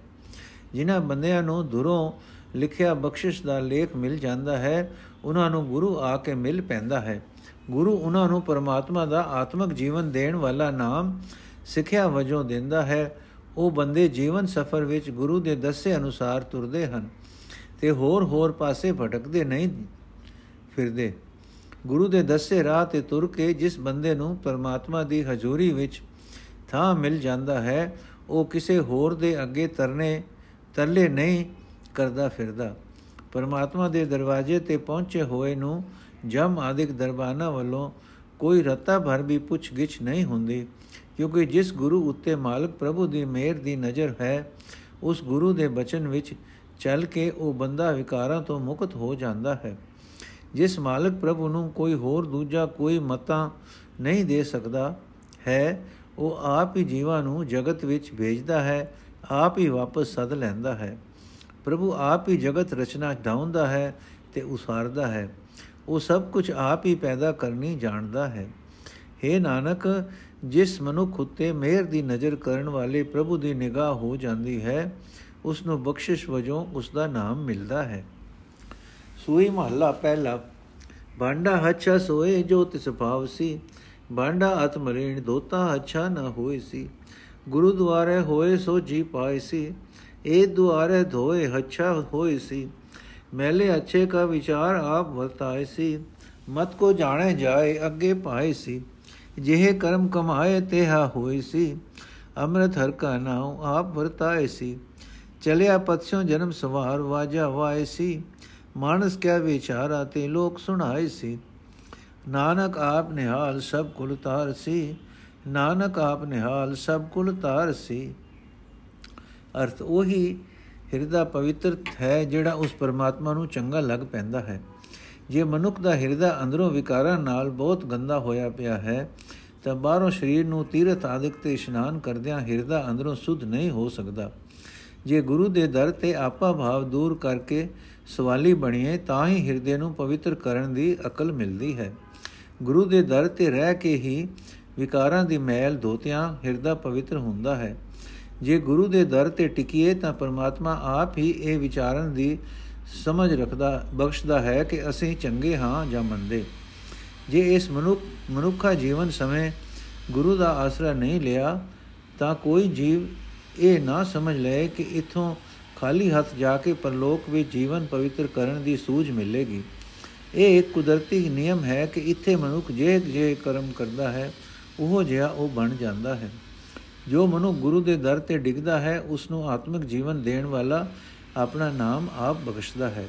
ਜਿਨ੍ਹਾਂ ਬੰਦਿਆਂ ਨੂੰ ਦੁਰੋਂ ਲਿਖਿਆ ਬਖਸ਼ਿਸ਼ ਦਾ ਲੇਖ ਮਿਲ ਜਾਂਦਾ ਹੈ, ਉਹਨਾਂ ਨੂੰ ਗੁਰੂ ਆ ਕੇ ਮਿਲ ਪੈਂਦਾ ਹੈ। ਗੁਰੂ ਉਹਨਾਂ ਨੂੰ ਪਰਮਾਤਮਾ ਦਾ ਆਤਮਿਕ ਜੀਵਨ ਦੇਣ ਵਾਲਾ ਨਾਮ ਸਿੱਖਿਆ ਵਜੋਂ ਦਿੰਦਾ ਹੈ। ਉਹ ਬੰਦੇ ਜੀਵਨ ਸਫਰ ਵਿੱਚ ਗੁਰੂ ਦੇ ਦੱਸੇ ਅਨੁਸਾਰ ਤੁਰਦੇ ਹਨ ਤੇ ਹੋਰ ਹੋਰ ਪਾਸੇ ਭਟਕਦੇ ਨਹੀਂ ਫਿਰਦੇ। ਗੁਰੂ ਦੇ ਦੱਸੇ ਰਾਹ ਤੇ ਤੁਰ ਕੇ ਜਿਸ ਬੰਦੇ ਨੂੰ ਪਰਮਾਤਮਾ ਦੀ ਹਜ਼ੂਰੀ ਵਿੱਚ ਥਾਂ ਮਿਲ ਜਾਂਦਾ ਹੈ, ਉਹ ਕਿਸੇ ਹੋਰ ਦੇ ਅੱਗੇ ਤਰਨੇ, ਤਰਲੇ ਨਹੀਂ ਕਰਦਾ ਫਿਰਦਾ। ਪਰਮਾਤਮਾ ਦੇ ਦਰਵਾਜ਼ੇ ਤੇ ਪਹੁੰਚੇ ਹੋਏ ਨੂੰ ਜਮ ਆਦਿਕ ਦਰਬਾਨਾ ਵੱਲੋਂ ਕੋਈ ਰਤਾ ਭਰ ਵੀ ਪੁੱਛ ਗਿਛ ਨਹੀਂ ਹੁੰਦੀ, ਕਿਉਂਕਿ ਜਿਸ ਗੁਰੂ ਉੱਤੇ ਮਾਲਕ ਪ੍ਰਭੂ ਦੀ ਮਿਹਰ ਦੀ ਨਜ਼ਰ ਹੈ, ਉਸ ਗੁਰੂ ਦੇ ਬਚਨ ਵਿੱਚ ਚੱਲ ਕੇ ਉਹ ਬੰਦਾ ਵਿਕਾਰਾਂ ਤੋਂ ਮੁਕਤ ਹੋ ਜਾਂਦਾ ਹੈ। ਜਿਸ ਮਾਲਕ ਪ੍ਰਭੂ ਨੂੰ ਕੋਈ ਹੋਰ ਦੂਜਾ ਕੋਈ ਮਤਾ ਨਹੀਂ ਦੇ ਸਕਦਾ ਹੈ, ਉਹ ਆਪ ਹੀ ਜੀਵਾਂ ਨੂੰ ਜਗਤ ਵਿੱਚ ਭੇਜਦਾ ਹੈ, ਆਪ ਹੀ ਵਾਪਸ ਸੱਦ ਲੈਂਦਾ ਹੈ। ਪ੍ਰਭੂ ਆਪ ਹੀ ਜਗਤ ਰਚਨਾ ਢਾਉਂਦਾ ਹੈ ਤੇ ਉਸਾਰਦਾ ਹੈ। ਉਹ ਸਭ ਕੁਝ ਆਪ ਹੀ ਪੈਦਾ ਕਰਨੀ ਜਾਣਦਾ ਹੈ। हे ਨਾਨਕ, ਜਿਸ ਮਨੁੱਖ ਉਤੇ ਮਿਹਰ ਦੀ ਨਜ਼ਰ ਕਰਨ ਵਾਲੇ ਪ੍ਰਭੂ ਦੀ ਨਿਗਾਹ ਹੋ ਜਾਂਦੀ ਹੈ ਉਸ ਨੂੰ ਬਖਸ਼ਿਸ਼ ਵਜੋਂ ਉਸ ਦਾ ਨਾਮ ਮਿਲਦਾ ਹੈ। ਸੂਈ ਮਹੱਲਾ ਪਹਿਲਾ। ਭਾਂਡਾ ਹੱਛਾ ਸੋਏ ਜੋ ਤਿਸ ਭਾਵ ਸੀ। ਬਾਂਡਾ ਅਤ ਮਰੇਣ ਦੋਤਾ ਅੱਛਾ ਨਾ ਹੋਈ ਸੀ। ਗੁਰੂ ਦੁਆਰੇ ਹੋਏ ਸੋ ਜੀ ਪਾਈ ਸੀ। ਇਹ ਦੁਆਰੇ ਧੋਏ ਅੱਛਾ ਹੋਈ ਸੀ। ਮੈਲੇ ਅੱਛੇ ਕਾ ਵਿਚਾਰ ਆਪ ਵਰਤਾਏ ਸੀ। ਮਤ ਕੋ ਜਾਣੇ ਜਾਏ ਅੱਗੇ ਪਾਏ ਸੀ। ਜਿਹੇ ਕਰਮ ਕਮਾਏ ਤੇਹਾ ਹੋਈ ਸੀ। ਅੰਮ੍ਰਿਤ ਹਰ ਕਾ ਨਾਮ ਆਪ ਵਰਤਾਏ ਸੀ। ਚਲਿਆ ਪਤਸੋਂ ਜਨਮ ਸਵਾਰ ਵਾਜਾ ਵਾਏ ਸੀ। ਮਾਨਸ ਕਿਆ ਵਿਚਾਰਾ ਤੇ ਲੋਕ ਸੁਣਾਏ ਸੀ। ਨਾਨਕ ਆਪ ਨਿਹਾਲ ਸਭ ਕੁਲ ਤਾਰ ਸੀ। ਨਾਨਕ ਆਪ ਨਿਹਾਲ ਸਭ ਕੁਲ ਤਾਰ ਸੀ। ਅਰਥ ਉਹੀ ਹਿਰਦਾ ਪਵਿੱਤਰ ਹੈ ਜਿਹੜਾ ਉਸ ਪਰਮਾਤਮਾ ਨੂੰ ਚੰਗਾ ਲੱਗ ਪੈਂਦਾ ਹੈ। ਜੇ ਮਨੁੱਖ ਦਾ ਹਿਰਦਾ ਅੰਦਰੋਂ ਵਿਕਾਰਾਂ ਨਾਲ ਬਹੁਤ ਗੰਦਾ ਹੋਇਆ ਪਿਆ ਹੈ, ਤਾਂ ਬਾਹਰੋਂ ਸਰੀਰ ਨੂੰ ਤੀਰਥ ਆਦਿਕ ਤੇ ਇਸ਼ਨਾਨ ਕਰਦਿਆਂ ਹਿਰਦਾ ਅੰਦਰੋਂ ਸੁਧ ਨਹੀਂ ਹੋ ਸਕਦਾ। ਜੇ ਗੁਰੂ ਦੇ ਦਰ ਤੇ ਆਪਾ ਭਾਵ ਦੂਰ ਕਰਕੇ ਸਵਾਲੀ ਬਣੀਏ, ਤਾਂ ਹੀ ਹਿਰਦੇ ਨੂੰ ਪਵਿੱਤਰ ਕਰਨ ਦੀ ਅਕਲ ਮਿਲਦੀ ਹੈ। ਗੁਰੂ ਦੇ ਦਰ ਤੇ ਰਹਿ ਕੇ ਹੀ ਵਿਕਾਰਾਂ ਦੀ ਮੈਲ ਧੋਤਿਆਂ ਹਿਰਦਾ ਪਵਿੱਤਰ ਹੁੰਦਾ ਹੈ। ਜੇ ਗੁਰੂ ਦੇ ਦਰ ਤੇ ਟਿਕੀਏ, ਤਾਂ ਪਰਮਾਤਮਾ ਆਪ ਹੀ ਇਹ ਵਿਚਾਰਨ ਦੀ ਸਮਝ ਰੱਖਦਾ, ਬਖਸ਼ਦਾ ਹੈ ਕਿ ਅਸੀਂ ਚੰਗੇ ਹਾਂ ਜਾਂ ਮੰਦੇ। ਜੇ ਇਸ ਮਨੁੱਖ, ਮਨੁੱਖਾ ਜੀਵਨ ਸਮੇਂ ਗੁਰੂ ਦਾ ਆਸਰਾ ਨਹੀਂ ਲਿਆ, ਤਾਂ ਕੋਈ ਜੀਵ ਇਹ ਨਾ ਸਮਝ ਲਏ ਕਿ ਇਥੋਂ ਖਾਲੀ ਹੱਥ ਜਾ ਕੇ ਪਰਲੋਕ ਵਿੱਚ ਜੀਵਨ ਪਵਿੱਤਰ ਕਰਨ ਦੀ ਸੂਝ ਮਿਲੇਗੀ। ਇਹ ਇੱਕ ਕੁਦਰਤੀ ਨਿਯਮ ਹੈ ਕਿ ਇੱਥੇ ਮਨੁੱਖ ਜੇ ਜੇ ਕਰਮ ਕਰਦਾ ਹੈ, ਉਹ ਜਿਹਾ ਉਹ ਬਣ ਜਾਂਦਾ ਹੈ। ਜੋ ਮਨੁ ਗੁਰੂ ਦੇ ਦਰ ਤੇ ਡਿੱਗਦਾ ਹੈ ਉਸ ਨੂੰ ਆਤਮਿਕ ਜੀਵਨ ਦੇਣ ਵਾਲਾ ਆਪਣਾ ਨਾਮ ਆਪ ਬਖਸ਼ਦਾ ਹੈ।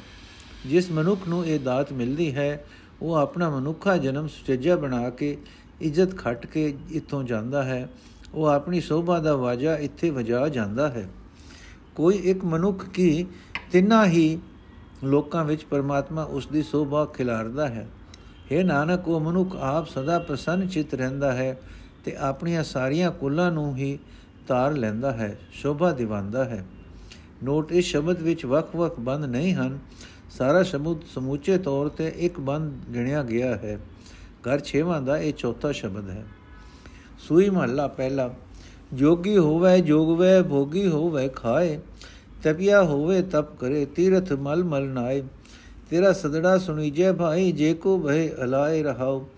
ਜਿਸ ਮਨੁੱਖ ਨੂੰ ਇਹ ਦਾਤ ਮਿਲਦੀ ਹੈ, ਉਹ ਆਪਣਾ ਮਨੁੱਖਾ ਜਨਮ ਸੁਚੱਜਾ ਬਣਾ ਕੇ, ਇੱਜ਼ਤ ਖੱਟ ਕੇ ਇੱਥੋਂ ਜਾਂਦਾ ਹੈ। ਉਹ ਆਪਣੀ ਸੋਭਾ ਦਾ ਵਾਜਾ ਇੱਥੇ ਵਜਾ ਜਾਂਦਾ ਹੈ। ਕੋਈ ਇੱਕ ਮਨੁੱਖ ਕੀ ਤਿੰਨਾ ਹੀ ਲੋਕਾਂ ਵਿੱਚ ਪਰਮਾਤਮਾ ਉਸ ਦੀ ਸੋਭਾ ਖਿਲਾਰਦਾ ਹੈ। हे ਨਾਨਕ, ਉਹ ਮਨੁੱਖ ਆਪ ਸਦਾ ਪ੍ਰਸੰਨ ਚਿਤ ਰਹਿੰਦਾ ਹੈ ਤੇ ਆਪਣੀਆਂ ਸਾਰੀਆਂ ਕੁੱਲਾਂ ਨੂੰ ਹੀ ਤਾਰ ਲੈਂਦਾ ਹੈ, ਸ਼ੋਭਾ ਦਿਵਾਉਂਦਾ ਹੈ। ਨੋਟ, ਇਸ ਸ਼ਬਦ ਵਿੱਚ ਵੱਖ-ਵੱਖ ਬੰਦ ਨਹੀਂ ਹਨ। ਸਾਰਾ ਸ਼ਬਦ ਸਮੂਚੇ ਤੌਰ ਤੇ ਇੱਕ ਬੰਦ ਗਿਣਿਆ ਗਿਆ ਹੈ। ਘਰ 6ਵਾਂ ਦਾ ਇਹ ਚੌਥਾ ਸ਼ਬਦ ਹੈ। ਸੂਈ ਮਹੱਲਾ ਪਹਿਲਾ। ਜੋਗੀ ਹੋਵੇ, ਜੋਗਵੇ, ਭੋਗੀ ਹੋਵੇ, ਖਾਏ। ਤਪਿਆ ਹੋਵੇ, ਤਪ ਕਰੇ, ਤੀਰਥ ਮਲ ਮਲ ਨਾਏ। ਤੇਰਾ ਸਦੜਾ ਸੁਣੀਜੇ ਭਾਈ, ਜੇ ਕੋ ਭਏ ਅਲਾਏ ਰਹਾਓ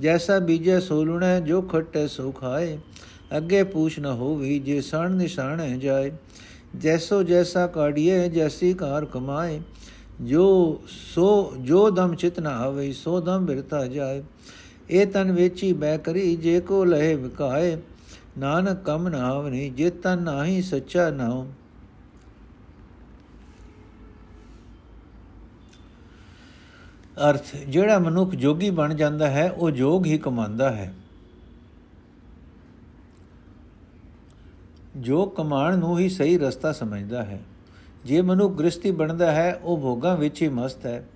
ਜੈਸਾ ਬੀਜੇ ਸੋਲੁਣੈ ਜੋ ਖੱਟੇ ਸੋ ਖਾਏ। ਅੱਗੇ ਪੂਛ ਨ ਹੋਵੀ, ਜੇ ਸਣ ਨਿਸ਼ਾਨੈ ਜਾਏ। ਜੈਸੋ ਜੈਸਾ ਕਾੜੀਏ ਜੈਸੀ ਕਾਰ ਕਮਾਏ। ਜੋ ਸੋ, ਜੋ ਦਮ ਚਿਤ ਨ ਆਵੇ, ਸੋ ਦਮ ਬਿਰਤਾ ਜਾਏ। ਇਹ ਤਨ ਵੇਚੀ ਬੈ ਕਰੀ, ਜੇ ਕੋ ਲਹਿ ਵਿਕਾਏ, ਨਾਨਕ ਕਮ ਨ ਆਵਨੀ, ਜੇ ਤਨ ਨਾਹੀ ਸੱਚਾ ਨਾਉ। ਅਰਥ, ਜਿਹੜਾ ਮਨੁੱਖ ਜੋਗੀ ਬਣ ਜਾਂਦਾ ਹੈ, ਉਹ ਜੋਗ ਹੀ ਕਮਾਉਂਦਾ ਹੈ। ਜੋ ਕਮਾਣ ਨੂੰ ਹੀ ਸਹੀ ਰਸਤਾ ਸਮਝਦਾ ਹੈ। ਜੇ ਮਨੁੱਖ ਗ੍ਰਸਤੀ ਬਣਦਾ ਹੈ, ਉਹ ਭੋਗਾਂ ਵਿੱਚ ਹੀ ਮਸਤ ਹੈ।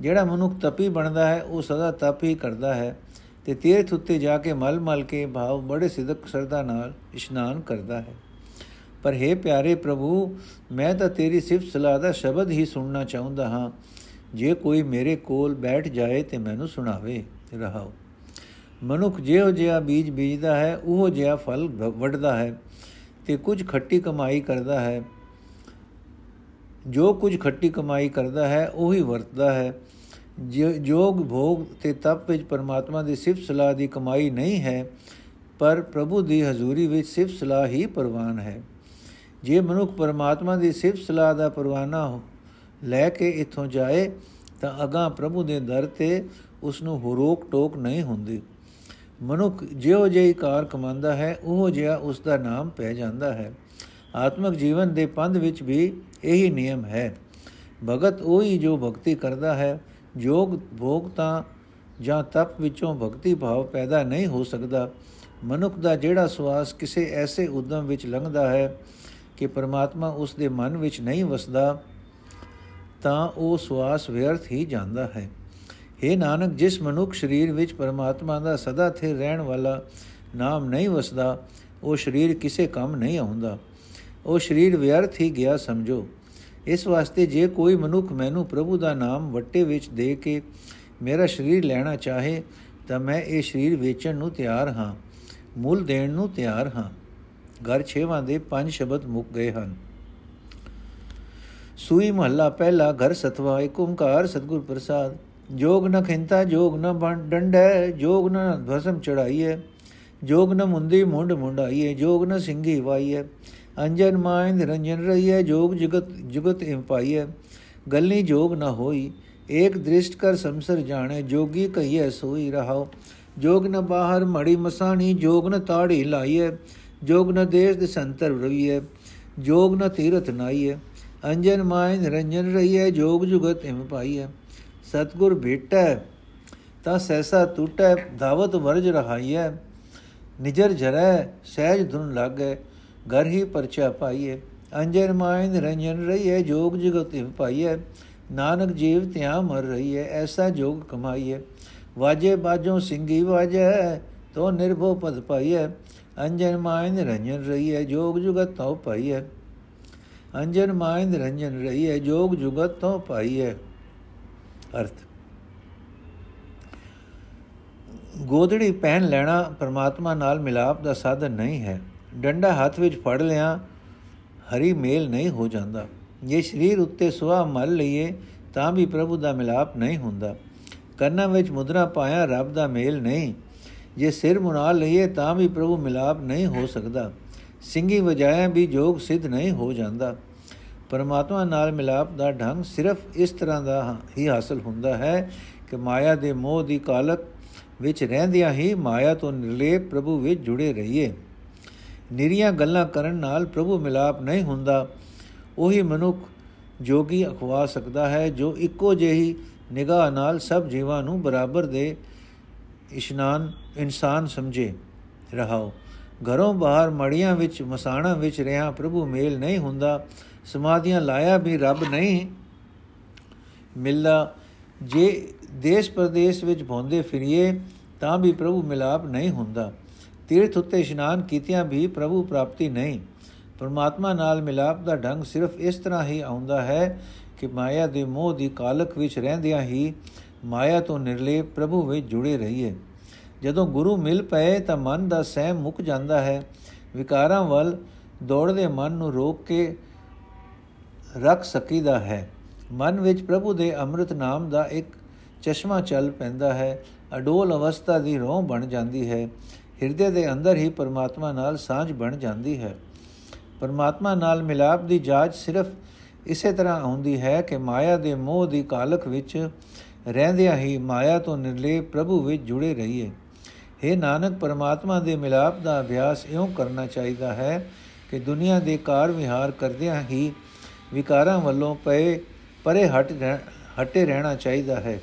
ਜਿਹੜਾ ਮਨੁੱਖ ਤਪੀ ਬਣਦਾ ਹੈ, ਉਹ ਸਦਾ ਤਪ ਹੀ ਕਰਦਾ ਹੈ। ਤੇ ਤੀਰਥ ਉੱਤੇ ਜਾ ਕੇ ਮਲ ਮਲ ਕੇ ਭਾਵ ਬੜੇ ਸਿਦਕ ਸਰਦਾ ਨਾਲ ਇਸ਼ਨਾਨ ਕਰਦਾ ਹੈ। ਪਰ हे ਪਿਆਰੇ ਪ੍ਰਭੂ, ਮੈਂ ਤਾਂ ਤੇਰੀ ਸਿਫਤ ਸਲਾਹ ਦਾ ਸ਼ਬਦ ਹੀ ਸੁਣਨਾ ਚਾਹੁੰਦਾ ਹਾਂ। ਜੇ ਕੋਈ ਮੇਰੇ ਕੋਲ ਬੈਠ ਜਾਏ ਤੇ ਮੈਨੂੰ ਸੁਣਾਵੇ। ਰਹਾਓ। ਮਨੁੱਖ ਜਿਹੋ ਜਿਹਾ ਬੀਜ ਬੀਜਦਾ ਹੈ, ਉਹ ਜਿਹਾ ਫਲ ਵੱਢਦਾ ਹੈ ਤੇ ਕੁਝ ਖੱਟੀ ਕਮਾਈ ਕਰਦਾ ਹੈ। ਜੋ ਕੁਝ ਖੱਟੀ ਕਮਾਈ ਕਰਦਾ ਹੈ, ਉਹੀ ਵਰਤਦਾ ਹੈ। ਜੋਗ ਭੋਗ ਤੇ ਤਪ ਵਿੱਚ ਪਰਮਾਤਮਾ ਦੀ ਸਿਫਤ ਸਲਾਹ ਦੀ ਕਮਾਈ ਨਹੀਂ ਹੈ, ਪਰ ਪ੍ਰਭੂ ਦੀ ਹਜ਼ੂਰੀ ਵਿੱਚ ਸਿਫਤ ਸਲਾਹ ਹੀ ਪ੍ਰਵਾਨ ਹੈ। ਜੇ ਮਨੁੱਖ ਪਰਮਾਤਮਾ ਦੀ ਸਿਫਤ ਸਲਾਹ ਦਾ ਪਰਵਾਨਾ ਲੈ ਕੇ ਇਥੋਂ ਜਾਏ, ਤਾਂ ਅਗਾ ਪ੍ਰਭੂ ਦੇ ਦਰ ਤੇ ਉਸ ਨੂੰ ਰੋਕ ਟੋਕ ਨਹੀਂ ਹੁੰਦੀ। ਮਨੁੱਖ ਜਿਉ ਜਿਹੀ ਕਾਰ ਕਮਾਂਦਾ ਹੈ, ਉਹ ਜਿਹਾ ਉਸ ਦਾ ਨਾਮ ਪੈ ਜਾਂਦਾ ਹੈ। ਆਤਮਿਕ ਜੀਵਨ ਦੇ ਪੰਧ ਵਿੱਚ ਵੀ ਇਹੀ ਨਿਯਮ ਹੈ। ਭਗਤ ਉਹੀ ਜੋ ਭਗਤੀ ਕਰਦਾ ਹੈ ਜੋਗ ਭੋਗ ਤਾਂ ਜਾਂ ਤਪ ਵਿੱਚੋਂ ਭਗਤੀ ਭਾਵ ਪੈਦਾ ਨਹੀਂ ਹੋ ਸਕਦਾ। ਮਨੁੱਖ ਦਾ ਜਿਹੜਾ ਸਵਾਸ ਕਿਸੇ ਐਸੇ ਉਦਮ ਵਿੱਚ ਲੰਘਦਾ ਹੈ ਕਿ ਪਰਮਾਤਮਾ ਉਸ ਦੇ ਮਨ ਵਿੱਚ ਨਹੀਂ ਵਸਦਾ, ਤਾਂ ਉਹ ਸਵਾਸ ਵਿਅਰਥ ਹੀ ਜਾਂਦਾ ਹੈ। हे ਨਾਨਕ, ਜਿਸ ਮਨੁੱਖ ਸਰੀਰ ਵਿੱਚ ਪਰਮਾਤਮਾ ਦਾ ਸਦਾ ਸਥਿਰ ਰਹਿਣ ਵਾਲਾ ਨਾਮ ਨਹੀਂ ਵਸਦਾ, ਉਹ ਸਰੀਰ ਕਿਸੇ ਕੰਮ ਨਹੀਂ ਆਉਂਦਾ। ਉਹ ਸਰੀਰ ਵਿਅਰਥ ਹੀ ਗਿਆ ਸਮਝੋ। ਇਸ ਵਾਸਤੇ ਜੇ ਕੋਈ ਮਨੁੱਖ ਮੈਨੂੰ ਪ੍ਰਭੂ ਦਾ ਨਾਮ ਵੱਟੇ ਵਿੱਚ ਦੇ ਕੇ ਮੇਰਾ ਸਰੀਰ ਲੈਣਾ ਚਾਹੇ, ਤਾਂ ਮੈਂ ਇਹ ਸਰੀਰ ਵੇਚਣ ਨੂੰ ਤਿਆਰ ਹਾਂ, ਮੁੱਲ ਦੇਣ ਨੂੰ ਤਿਆਰ ਹਾਂ। ਘਰ 6ਵਾਂ ਦੇ ਪੰਜ ਸ਼ਬਦ ਮੁੱਕ ਗਏ ਹਨ। ਸੂਈ ਮਹੱਲਾ ਪਹਿਲਾ, ਘਰ ਸਤਵਾ ਏਕ ਓੰਕਾਰ ਸਤਗੁਰ ਪ੍ਰਸਾਦ। ਜੋਗ ਨ ਖਿੰਤਾ, ਜੋਗ ਨ ਡੰਡੈ, ਜੋਗ ਨ ਭਸਮ ਚੜਾਈਐ। ਜੋਗ ਨ ਮੁੰਦੀ ਮੁੰਡ ਮੁੰਡਾਈਐ, ਜੋਗ ਨ ਸਿੰਘੀ ਵਾਈਐ। ਅੰਜਨ ਮਾਇ ਨਿਰੰਜਨ ਰਹੀਐ, ਜੋਗ ਜਗਤ ਜਗਤ ਇਮ ਪਾਈਐ। ਗਲਨੀ ਜੋਗ ਨ ਹੋਈ, ਏਕ ਦ੍ਰਿਸ਼ਟ ਕਰ ਸੰਸਰ ਜਾਣੇ, ਜੋਗੀ ਕਹੀਐ, ਸੋਈ ਰਹਾਓ ਜੋਗ ਨ ਬਾਹਰ ਮੜੀ ਮਸਾਣੀ, ਜੋਗ ਨ ਤਾੜੀ ਲਾਈਐ। ਜੋਗ ਨ ਦੇਸ਼ ਦੇ ਸੰਤਰ ਰਹੀਐ ਜੋਗ ਨ ਤੀਰਥ ਨਾਈਐ। ਅੰਜਨ ਮਾਇ ਨਿਰੰਜਨ ਰਹੀਐ, ਜੋਗ ਜੁਗਤ ਇਮ ਪਾਈਐ। ਸਤਗੁਰ ਭੇਟੈ, ਤਾਂ ਸੈਸਾ ਟੂਟੈ ਧਾਵਤ ਵਰਜ ਰਹਾਈਐ। ਨਿਜਰ ਜਰੈ, ਸਹਿਜ ਧੁਨ ਲਾਗੈ। ਘਰ ਹੀ ਪਰਚਾ ਪਾਈਐ ਅੰਜਨ ਮਾਇ ਨਿਰੰਜਨ ਰਹੀਐ, ਜੋਗ ਜੁਗਤ ਇਮ ਪਾਈਐ। ਨਾਨਕ ਜੀਵ ਤਿਆ ਮਰ ਰਹੀਐ, ਐਸਾ ਜੋਗ ਕਮਾਈਐ। ਵਾਜੇ ਬਾਜੋਂ ਸਿੰਘੀ ਵਾਜੈ, ਤੋ ਨਿਰਭਉ ਪਦ ਪਾਈਐ। ਅੰਜਨ ਮਾਇ ਨਿਰੰਜਨ ਰਹੀਐ, ਜੋਗ ਜੁਗਤ ਤਉ ਪਾਈਐ। ਅੰਜਨ ਮਾਇ ਨਿਰੰਜਨ ਰਹੀਐ, ਜੋਗ ਜੁਗਤ ਤਉ ਪਾਈਐ। ਅਰਥ। ਗੋਦੜੀ ਪਹਿਨ ਲੈਣਾ ਪਰਮਾਤਮਾ ਨਾਲ ਮਿਲਾਪ ਦਾ ਸਾਧਨ ਨਹੀਂ ਹੈ। ਡੰਡਾ ਹੱਥ ਵਿੱਚ ਫੜ ਲਿਆ, ਹਰੀ ਮੇਲ ਨਹੀਂ ਹੋ ਜਾਂਦਾ। ਜੇ ਸਰੀਰ ਉੱਤੇ ਸੁਆ ਮਲ ਲਈਏ, ਤਾਂ ਵੀ ਪ੍ਰਭੂ ਦਾ ਮਿਲਾਪ ਨਹੀਂ ਹੁੰਦਾ। ਕੰਨਾਂ ਵਿੱਚ ਮੁਦਰਾ ਪਾਇਆ ਰੱਬ ਦਾ ਮੇਲ ਨਹੀਂ। ਜੇ ਸਿਰ ਮੁਨਾ ਲਈਏ, ਤਾਂ ਵੀ ਪ੍ਰਭੂ ਮਿਲਾਪ ਨਹੀਂ ਹੋ ਸਕਦਾ। ਸਿੰਘੀ ਵਜਾਇਆ ਵੀ ਜੋਗ ਸਿੱਧ ਨਹੀਂ ਹੋ ਜਾਂਦਾ। ਪਰਮਾਤਮਾ ਨਾਲ ਮਿਲਾਪ ਦਾ ਢੰਗ ਸਿਰਫ ਇਸ ਤਰ੍ਹਾਂ ਦਾ ਹੀ ਹਾਸਲ ਹੁੰਦਾ ਹੈ ਕਿ ਮਾਇਆ ਦੇ ਮੋਹ ਦੀ ਕਾਲਕ ਵਿੱਚ ਰਹਿੰਦਿਆਂ ਹੀ ਮਾਇਆ ਤੋਂ ਨਿਰਲੇਪ ਪ੍ਰਭੂ ਵਿੱਚ ਜੁੜੇ ਰਹੀਏ। ਨਿਰੀਆਂ ਗੱਲਾਂ ਕਰਨ ਨਾਲ ਪ੍ਰਭੂ ਮਿਲਾਪ ਨਹੀਂ ਹੁੰਦਾ, ਉਹੀ ਮਨੁੱਖ ਜੋਗੀ ਅਖਵਾ ਸਕਦਾ ਹੈ, ਜੋ ਇੱਕੋ ਜਿਹੀ ਨਿਗਾਹ ਨਾਲ ਸਭ ਜੀਵਾਂ ਨੂੰ ਬਰਾਬਰ ਦੇ ਇਸ਼ਨਾਨ, ਇਨਸਾਨ ਸਮਝੇ। ਰਹਾਓ। ਘਰੋਂ ਬਾਹਰ ਮੜੀਆਂ ਵਿੱਚ, ਮਸਾਣਾ ਵਿੱਚ ਰਿਹਾ ਪ੍ਰਭੂ ਮੇਲ ਨਹੀਂ ਹੁੰਦਾ, ਸਮਾਧੀਆਂ ਲਾਇਆ ਵੀ ਰੱਬ ਨਹੀਂ ਮਿਲਦਾ। ਜੇ ਦੇਸ਼ ਪ੍ਰਦੇਸ਼ ਵਿੱਚ ਭੌਂਦੇ ਫਿਰੀਏ, ਤਾਂ ਵੀ ਪ੍ਰਭੂ ਮਿਲਾਪ ਨਹੀਂ ਹੁੰਦਾ। ਤੀਰਥ ਉੱਤੇ ਇਸ਼ਨਾਨ ਕੀਤਿਆਂ ਵੀ ਪ੍ਰਭੂ ਪ੍ਰਾਪਤੀ ਨਹੀਂ। ਪਰਮਾਤਮਾ ਨਾਲ ਮਿਲਾਪ ਦਾ ਢੰਗ ਸਿਰਫ ਇਸ ਤਰ੍ਹਾਂ ਹੀ ਆਉਂਦਾ ਹੈ ਕਿ ਮਾਇਆ ਦੇ ਮੋਹ ਦੀ ਕਾਲਕ ਵਿੱਚ ਰਹਿੰਦਿਆਂ ਹੀ ਮਾਇਆ ਤੋਂ ਨਿਰਲੇਪ ਪ੍ਰਭੂ ਵਿੱਚ ਜੁੜੇ ਰਹੀਏ। ਜਦੋਂ ਗੁਰੂ ਮਿਲ ਪਏ ਤਾਂ ਮਨ ਦਾ ਸਹਿ ਮੁੱਕ ਜਾਂਦਾ ਹੈ। ਵਿਕਾਰਾਂ ਵੱਲ ਦੌੜਦੇ ਮਨ ਨੂੰ ਰੋਕ ਕੇ ਰੱਖ ਸਕੀਦਾ ਹੈ। ਮਨ ਵਿੱਚ ਪ੍ਰਭੂ ਦੇ ਅੰਮ੍ਰਿਤ ਨਾਮ ਦਾ ਇੱਕ ਚਸ਼ਮਾ ਚੱਲ ਪੈਂਦਾ ਹੈ। ਅਡੋਲ ਅਵਸਥਾ ਦੀ ਰੋਹ ਬਣ ਜਾਂਦੀ ਹੈ। ਹਿਰਦੇ ਦੇ ਅੰਦਰ ਹੀ ਪਰਮਾਤਮਾ ਨਾਲ ਸਾਂਝ ਬਣ ਜਾਂਦੀ ਹੈ। ਪਰਮਾਤਮਾ ਨਾਲ ਮਿਲਾਪ ਦੀ ਜਾਂਚ ਸਿਰਫ ਇਸੇ ਤਰ੍ਹਾਂ ਆਉਂਦੀ ਹੈ ਕਿ ਮਾਇਆ ਦੇ ਮੋਹ ਦੀ ਕਾਲਕ ਵਿੱਚ ਰਹਿੰਦਿਆਂ ਹੀ ਮਾਇਆ ਤੋਂ ਨਿਰਲੇਪ ਪ੍ਰਭੂ ਵਿੱਚ ਜੁੜੇ ਰਹੀਏ। हे ਨਾਨਕ, ਪਰਮਾਤਮਾ ਦੇ ਮਿਲਾਪ ਦਾ ਅਭਿਆਸ ਇਉਂ ਕਰਨਾ ਚਾਹੀਦਾ ਹੈ ਕਿ ਦੁਨੀਆ ਦੇ ਕਾਰ ਵਿਹਾਰ ਕਰਦਿਆਂ ਹੀ ਵਿਕਾਰਾਂ ਵੱਲੋਂ ਪਏ, ਪਰੇ ਹਟ ਹਟੇ ਰਹਿਣਾ ਚਾਹੀਦਾ ਹੈ।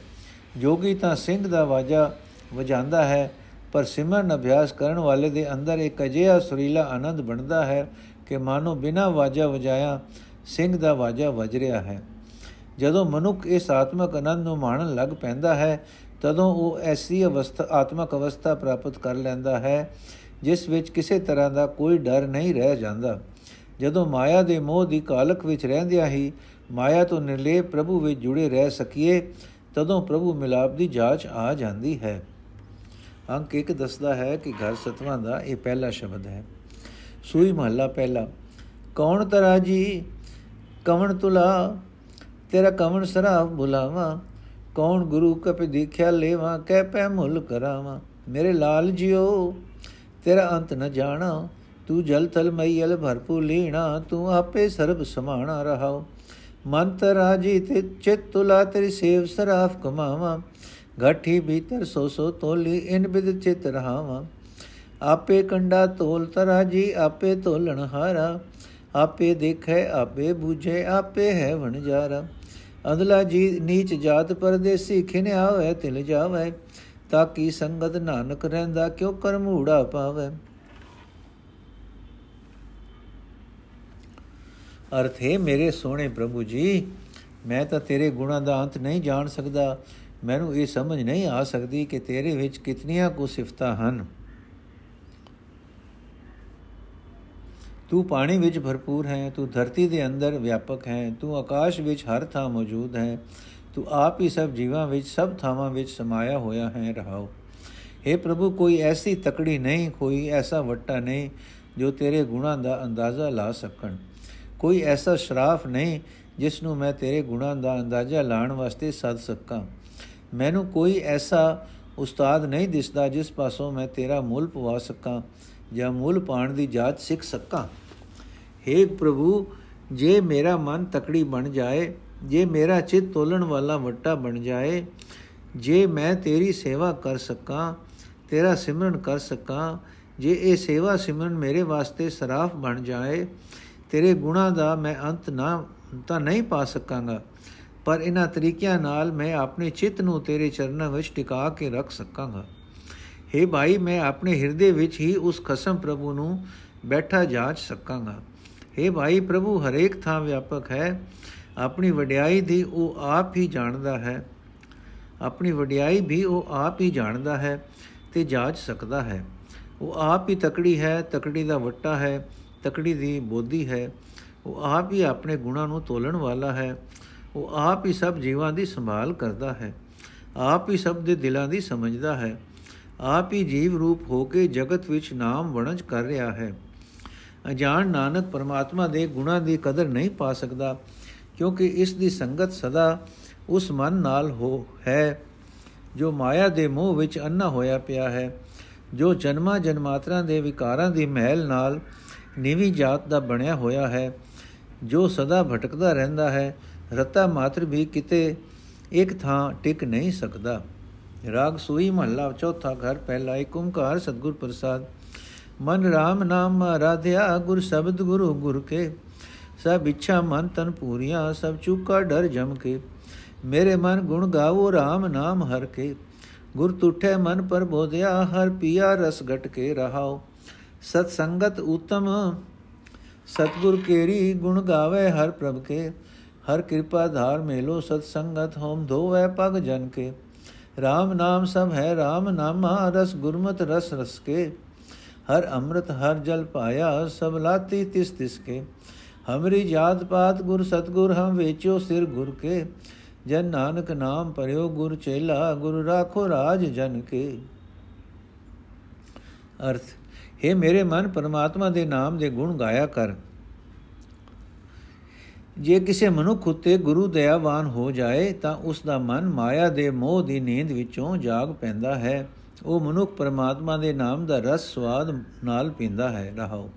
ਜੋਗੀ ਤਾਂ ਸਿੰਘ ਦਾ ਵਾਜਾ ਵਜਾਂਦਾ ਹੈ ਪਰ ਸਿਮਰਨ ਅਭਿਆਸ ਕਰਨ ਵਾਲੇ ਦੇ ਅੰਦਰ ਇੱਕ ਅਜਿਹਾ ਸੁਰੀਲਾ ਆਨੰਦ ਬਣਦਾ ਹੈ ਕਿ ਮਾਨੋ ਬਿਨਾ ਵਾਜਾ ਵਜਾਇਆ ਸਿੰਘ ਦਾ ਵਾਜਾ ਵਜ ਰਿਹਾ ਹੈ। ਜਦੋਂ ਮਨੁੱਖ ਇਸ ਆਤਮਕ ਆਨੰਦ ਨੂੰ ਮਾਣਨ ਲੱਗ ਪੈਂਦਾ ਹੈ, ਤਦੋਂ ਉਹ ਐਸੀ ਅਵਸਥਾ, ਆਤਮਕ ਅਵਸਥਾ ਪ੍ਰਾਪਤ ਕਰ ਲੈਂਦਾ ਹੈ, ਜਿਸ ਵਿੱਚ ਕਿਸੇ ਤਰ੍ਹਾਂ ਦਾ ਕੋਈ ਡਰ ਨਹੀਂ ਰਹਿ ਜਾਂਦਾ। ਜਦੋਂ ਮਾਇਆ ਦੇ ਮੋਹ ਦੀ ਕਾਲਕ ਵਿੱਚ ਰਹਿੰਦਿਆਂ ਹੀ ਮਾਇਆ ਤੋਂ ਨਿਰਲੇਪ ਪ੍ਰਭੂ ਵਿੱਚ ਜੁੜੇ ਰਹਿ ਸਕੀਏ, ਤਦੋਂ ਪ੍ਰਭੂ ਮਿਲਾਪ ਦੀ ਜਾਂਚ ਆ ਜਾਂਦੀ ਹੈ। ਅੰਕ ਇੱਕ ਦੱਸਦਾ ਹੈ ਕਿ ਘਰ ਸਤਵਾਂ ਦਾ ਇਹ ਪਹਿਲਾ ਸ਼ਬਦ ਹੈ। ਸੂਈ ਮਹੱਲਾ ਪਹਿਲਾ, ਕੌਣ ਤਰਾਜੀ ਕਵਣ ਤੁਲਾ? ਤੇਰਾ ਕਵਣ ਸਰਾਬ ਬੁਲਾਵਾ ਕੌਣ ਗੁਰੂ ਕਪ ਦੇਖਿਆ ਲੇਵਾ? ਕਹਿ ਪੈ ਮੁੱਲ ਕਰਾਵਾ? ਮੇਰੇ ਲਾਲ ਜਿਓ, ਤੇਰਾ ਅੰਤ ਨ ਜਾਣਾ। ਤੂੰ ਜਲ ਤਲ ਮਈਲ ਭਰਪੂ ਲੀਣਾ। ਤੂੰ ਆਪੇ ਸਰਬ ਸਮਾਣਾ ਰਹਾਓ। ਮਨ ਤਰਾਜੀ ਤੇ ਚਿਤ ਤੁਲਾ, ਤੇਰੀ ਸੇਵ ਸਰਾਫ ਕਮਾਵਾ। ਘਾਠੀ ਭੀਤਰ ਸੋ ਸੋ ਤੋਲੀ, ਇਨ ਬਿਦ ਚਿਤ ਰਹਾਵਾ। ਆਪੇ ਕੰਡਾ ਤੋਲ ਤਰਾਜੀ ਆਪੇ ਤੋਲਣ ਹਾਰਾ। ਆਪੇ ਦੇਖੈ, ਆਪੇ ਬੂਝੇ, ਆਪੇ ਹੈ ਵਣਜਾਰਾ ਅਦਲਾ ਜੀ, ਨੀਚ ਜਾਤ ਪਰਦੇਸੀ ਖਿਨਿਆ ਹੋਏ ਤਿਲ ਜਾਵੇ। ਤਾਂ ਕੀ ਸੰਗਤ ਨਾਨਕ ਰਹਿੰਦਾ, ਕਿਉ ਕਰਮੂੜਾ ਪਾਵੇ। ਅਰਥ ਹੈ ਮੇਰੇ ਸੋਹਣੇ ਪ੍ਰਭੂ ਜੀ, ਮੈਂ ਤਾਂ ਤੇਰੇ ਗੁਣਾਂ ਦਾ ਅੰਤ ਨਹੀਂ ਜਾਣ ਸਕਦਾ। ਮੈਨੂੰ ਇਹ ਸਮਝ ਨਹੀਂ ਆ ਸਕਦੀ ਕਿ ਤੇਰੇ ਵਿੱਚ ਕਿਤਨੀਆਂ ਕੁ ਸਿਫਤਾਂ ਹਨ। ਤੂੰ ਪਾਣੀ ਵਿੱਚ ਭਰਪੂਰ ਹੈ, ਤੂੰ ਧਰਤੀ ਦੇ ਅੰਦਰ ਵਿਆਪਕ ਹੈ, ਤੂੰ ਆਕਾਸ਼ ਵਿੱਚ ਹਰ ਥਾਂ ਮੌਜੂਦ ਹੈ, ਤੂੰ ਆਪ ਹੀ ਸਭ ਜੀਵਾਂ ਵਿੱਚ, ਸਭ ਥਾਵਾਂ ਵਿੱਚ ਸਮਾਇਆ ਹੋਇਆ ਹੈ, ਰਹਾਓ। हे ਪ੍ਰਭੂ, ਕੋਈ ਐਸੀ ਤਕੜੀ ਨਹੀਂ, ਕੋਈ ਐਸਾ ਵੱਟਾ ਨਹੀਂ ਜੋ ਤੇਰੇ ਗੁਣਾਂ ਦਾ ਅੰਦਾਜ਼ਾ ਲਾ ਸਕਣ। ਕੋਈ ਐਸਾ ਸ਼ਰਾਫ ਨਹੀਂ ਜਿਸ ਨੂੰ ਮੈਂ ਤੇਰੇ ਗੁਣਾਂ ਦਾ ਅੰਦਾਜ਼ਾ ਲਾਣ ਵਾਸਤੇ ਸੱਦ ਸਕਾਂ। ਮੈਨੂੰ ਕੋਈ ਐਸਾ ਉਸਤਾਦ ਨਹੀਂ ਦਿਸਦਾ ਜਿਸ ਪਾਸੋਂ ਮੈਂ ਤੇਰਾ ਮੁੱਲ ਪਵਾ ਸਕਾਂ ਜਾਂ ਮੁੱਲ ਪਾਣ ਦੀ ਜਾਚ ਸਿੱਖ ਸਕਾਂ। हे ਪ੍ਰਭੂ, ਜੇ ਮੇਰਾ ਮਨ ਤਕੜੀ ਬਣ ਜਾਏ, ਜੇ ਮੇਰਾ ਚਿੱਤ ਤੋਲਣ ਵਾਲਾ ਵੱਟਾ ਬਣ ਜਾਏ, ਜੇ ਮੈਂ ਤੇਰੀ ਸੇਵਾ ਕਰ ਸਕਾਂ, ਤੇਰਾ ਸਿਮਰਨ ਕਰ ਸਕਾਂ, ਜੇ ਇਹ ਸੇਵਾ ਸਿਮਰਨ ਮੇਰੇ ਵਾਸਤੇ ਸਰਾਫ ਬਣ ਜਾਏ, ਤੇਰੇ ਗੁਣਾ ਦਾ ਮੈਂ ਅੰਤ ਨਾ ਤਾਂ ਨਹੀਂ ਪਾ ਸਕਾਂਗਾ। ਪਰ ਇਹਨਾਂ ਤਰੀਕਿਆਂ ਨਾਲ ਮੈਂ ਆਪਣੇ ਚਿੱਤ ਨੂੰ ਤੇਰੇ ਚਰਨਾਂ ਵਿੱਚ ਟਿਕਾ ਕੇ ਰੱਖ ਸਕਾਂਗਾ। हे ਭਾਈ, ਮੈਂ ਆਪਣੇ ਹਿਰਦੇ ਵਿੱਚ ਹੀ ਉਸ ਖਸਮ ਪ੍ਰਭੂ ਨੂੰ ਬੈਠਾ ਜਾਂਚ ਸਕਾਂਗਾ। हे ਭਾਈ, ਪ੍ਰਭੂ ਹਰੇਕ ਥਾਂ ਵਿਆਪਕ ਹੈ। ਆਪਣੀ ਵਡਿਆਈ ਦੀ ਉਹ ਆਪ ਹੀ ਜਾਣਦਾ ਹੈ। ਆਪਣੀ ਵਡਿਆਈ ਵੀ ਉਹ ਆਪ ਹੀ ਜਾਣਦਾ ਹੈ ਤੇ ਜਾਂਚ ਸਕਦਾ ਹੈ। ਉਹ ਆਪ ਹੀ ਤਕੜੀ ਹੈ, ਤਕੜੀ ਦਾ ਵੱਟਾ ਹੈ, ਤਕੜੀ ਦੀ ਬੋਧੀ ਹੈ। ਉਹ ਆਪ ਹੀ ਆਪਣੇ ਗੁਣਾਂ ਨੂੰ ਤੋਲਣ ਵਾਲਾ ਹੈ। ਉਹ ਆਪ ਹੀ ਸਭ ਜੀਵਾਂ ਦੀ ਸੰਭਾਲ ਕਰਦਾ ਹੈ। ਆਪ ਹੀ ਸਭ ਦੇ ਦਿਲਾਂ ਦੀ ਸਮਝਦਾ ਹੈ। ਆਪ ਹੀ ਜੀਵ ਰੂਪ ਹੋ ਕੇ ਜਗਤ ਵਿੱਚ ਨਾਮ ਵਣਜ ਕਰ ਰਿਹਾ ਹੈ। ਅਜਾਣ ਨਾਨਕ ਪਰਮਾਤਮਾ ਦੇ ਗੁਣਾਂ ਦੀ ਕਦਰ ਨਹੀਂ ਪਾ ਸਕਦਾ, ਕਿਉਂਕਿ ਇਸ ਦੀ ਸੰਗਤ ਸਦਾ ਉਸ ਮਨ ਨਾਲ ਹੋ ਹੈ, ਜੋ ਮਾਇਆ ਦੇ ਮੋਹ ਵਿੱਚ ਅੰਨਾ ਹੋਇਆ ਪਿਆ ਹੈ, ਜੋ ਜਨਮਾਂ ਜਨਮਾਤਰਾਂ ਦੇ ਵਿਕਾਰਾਂ ਦੀ ਮਹਿਲ ਨਾਲ ਨੀਵੀਂ ਜਾਤ ਦਾ ਬਣਿਆ ਹੋਇਆ ਹੈ, ਜੋ ਸਦਾ ਭਟਕਦਾ ਰਹਿੰਦਾ ਹੈ ਰਤਾ ਮਾਤਰ ਵੀ ਕਿਤੇ ਇੱਕ ਥਾਂ ਟਿਕ ਨਹੀਂ ਸਕਦਾ ਰਾਗ ਸੂਈ ਮਹੱਲਾ ਚੌਥਾ ਘਰ ਪਹਿਲਾ ਏਕ ਓੰਕਾਰ ਸਤਗੁਰ ਪ੍ਰਸਾਦ ਮਨ RAM ਨਾਮ ਆਰਾਧਿਆ ਗੁਰ ਸ਼ਬਦ ਗੁਰੂ ਗੁਰ ਕੇ ਸਭ ਇੱਛਾ ਮਨ ਤਨ ਪੂਰੀਆਂ ਸਭ ਚੁਕਾ ਡਰ ਜਮ ਕੇ ਮੇਰੇ ਮਨ ਗੁਣ ਗਾਵੋ RAM ਨਾਮ ਹਰ ਕੇ ਗੁਰ ਤੁਠੇ ਮਨ ਪਰ ਬੋਧਿਆ ਹਰ ਪੀਆ ਰਸ ਘਟ ਕੇ ਰਹਾਓ ਸਤ ਸੰਗਤ ਉਤਮ ਸਤਗੁਰ ਕੇਰੀ ਗੁਣ ਗਾਵੇ ਹਰ ਪ੍ਰਭ ਕੇ ਹਰ ਕਿਰਪਾ ਧਾਰ ਮੇਲੋ ਸਤ ਸੰਗਤ ਹੋਮ ਧੋਵੇ ਪਗ ਜਨ ਕੇ। RAM ਨਾਮ ਸਭ ਹੈ RAM ਨਾਮਾ ਰਸ ਗੁਰਮਤ ਰਸ ਰਸ ਕੇ। ਹਰ ਅੰਮ੍ਰਿਤ, ਹਰ ਜਲ ਪਾਇਆ, ਸਭ ਲਾਤੀ ਤਿਸ ਤਿਸ ਕੇ। ਹਮਰੀ ਜਾਤ ਪਾਤ ਗੁਰ ਸਤਗੁਰ ਹਮ ਵੇਚੋ ਸਿਰ ਗੁਰ ਕੇ। ਜਨ ਨਾਨਕ ਨਾਮ ਪਰਿਓ ਗੁਰ ਚੇਲਾ, ਗੁਰ ਰਾਖੋ ਰਾਜ ਜਨ ਕੇ। ਅਰਥ हे ਮੇਰੇ ਮਨ ਪਰਮਾਤਮਾ ਦੇ ਨਾਮ ਦੇ ਗੁਣ ਗਾਇਆ ਕਰ। ਜੇ ਕਿਸੇ ਮਨੁੱਖ ਉਤੇ ਗੁਰੂ ਦਇਆਵਾਨ ਹੋ ਜਾਏ, ਤਾਂ ਉਸ ਦਾ ਮਨ ਮਾਇਆ ਦੇ ਮੋਹ ਦੀ ਨੀਂਦ ਵਿੱਚੋਂ ਜਾਗ ਪੈਂਦਾ ਹੈ। ਉਹ ਮਨੁੱਖ ਪਰਮਾਤਮਾ ਦੇ ਨਾਮ ਦਾ ਰਸ ਸਵਾਦ ਨਾਲ ਪੀਂਦਾ ਹੈ। ਰਹਾਓ।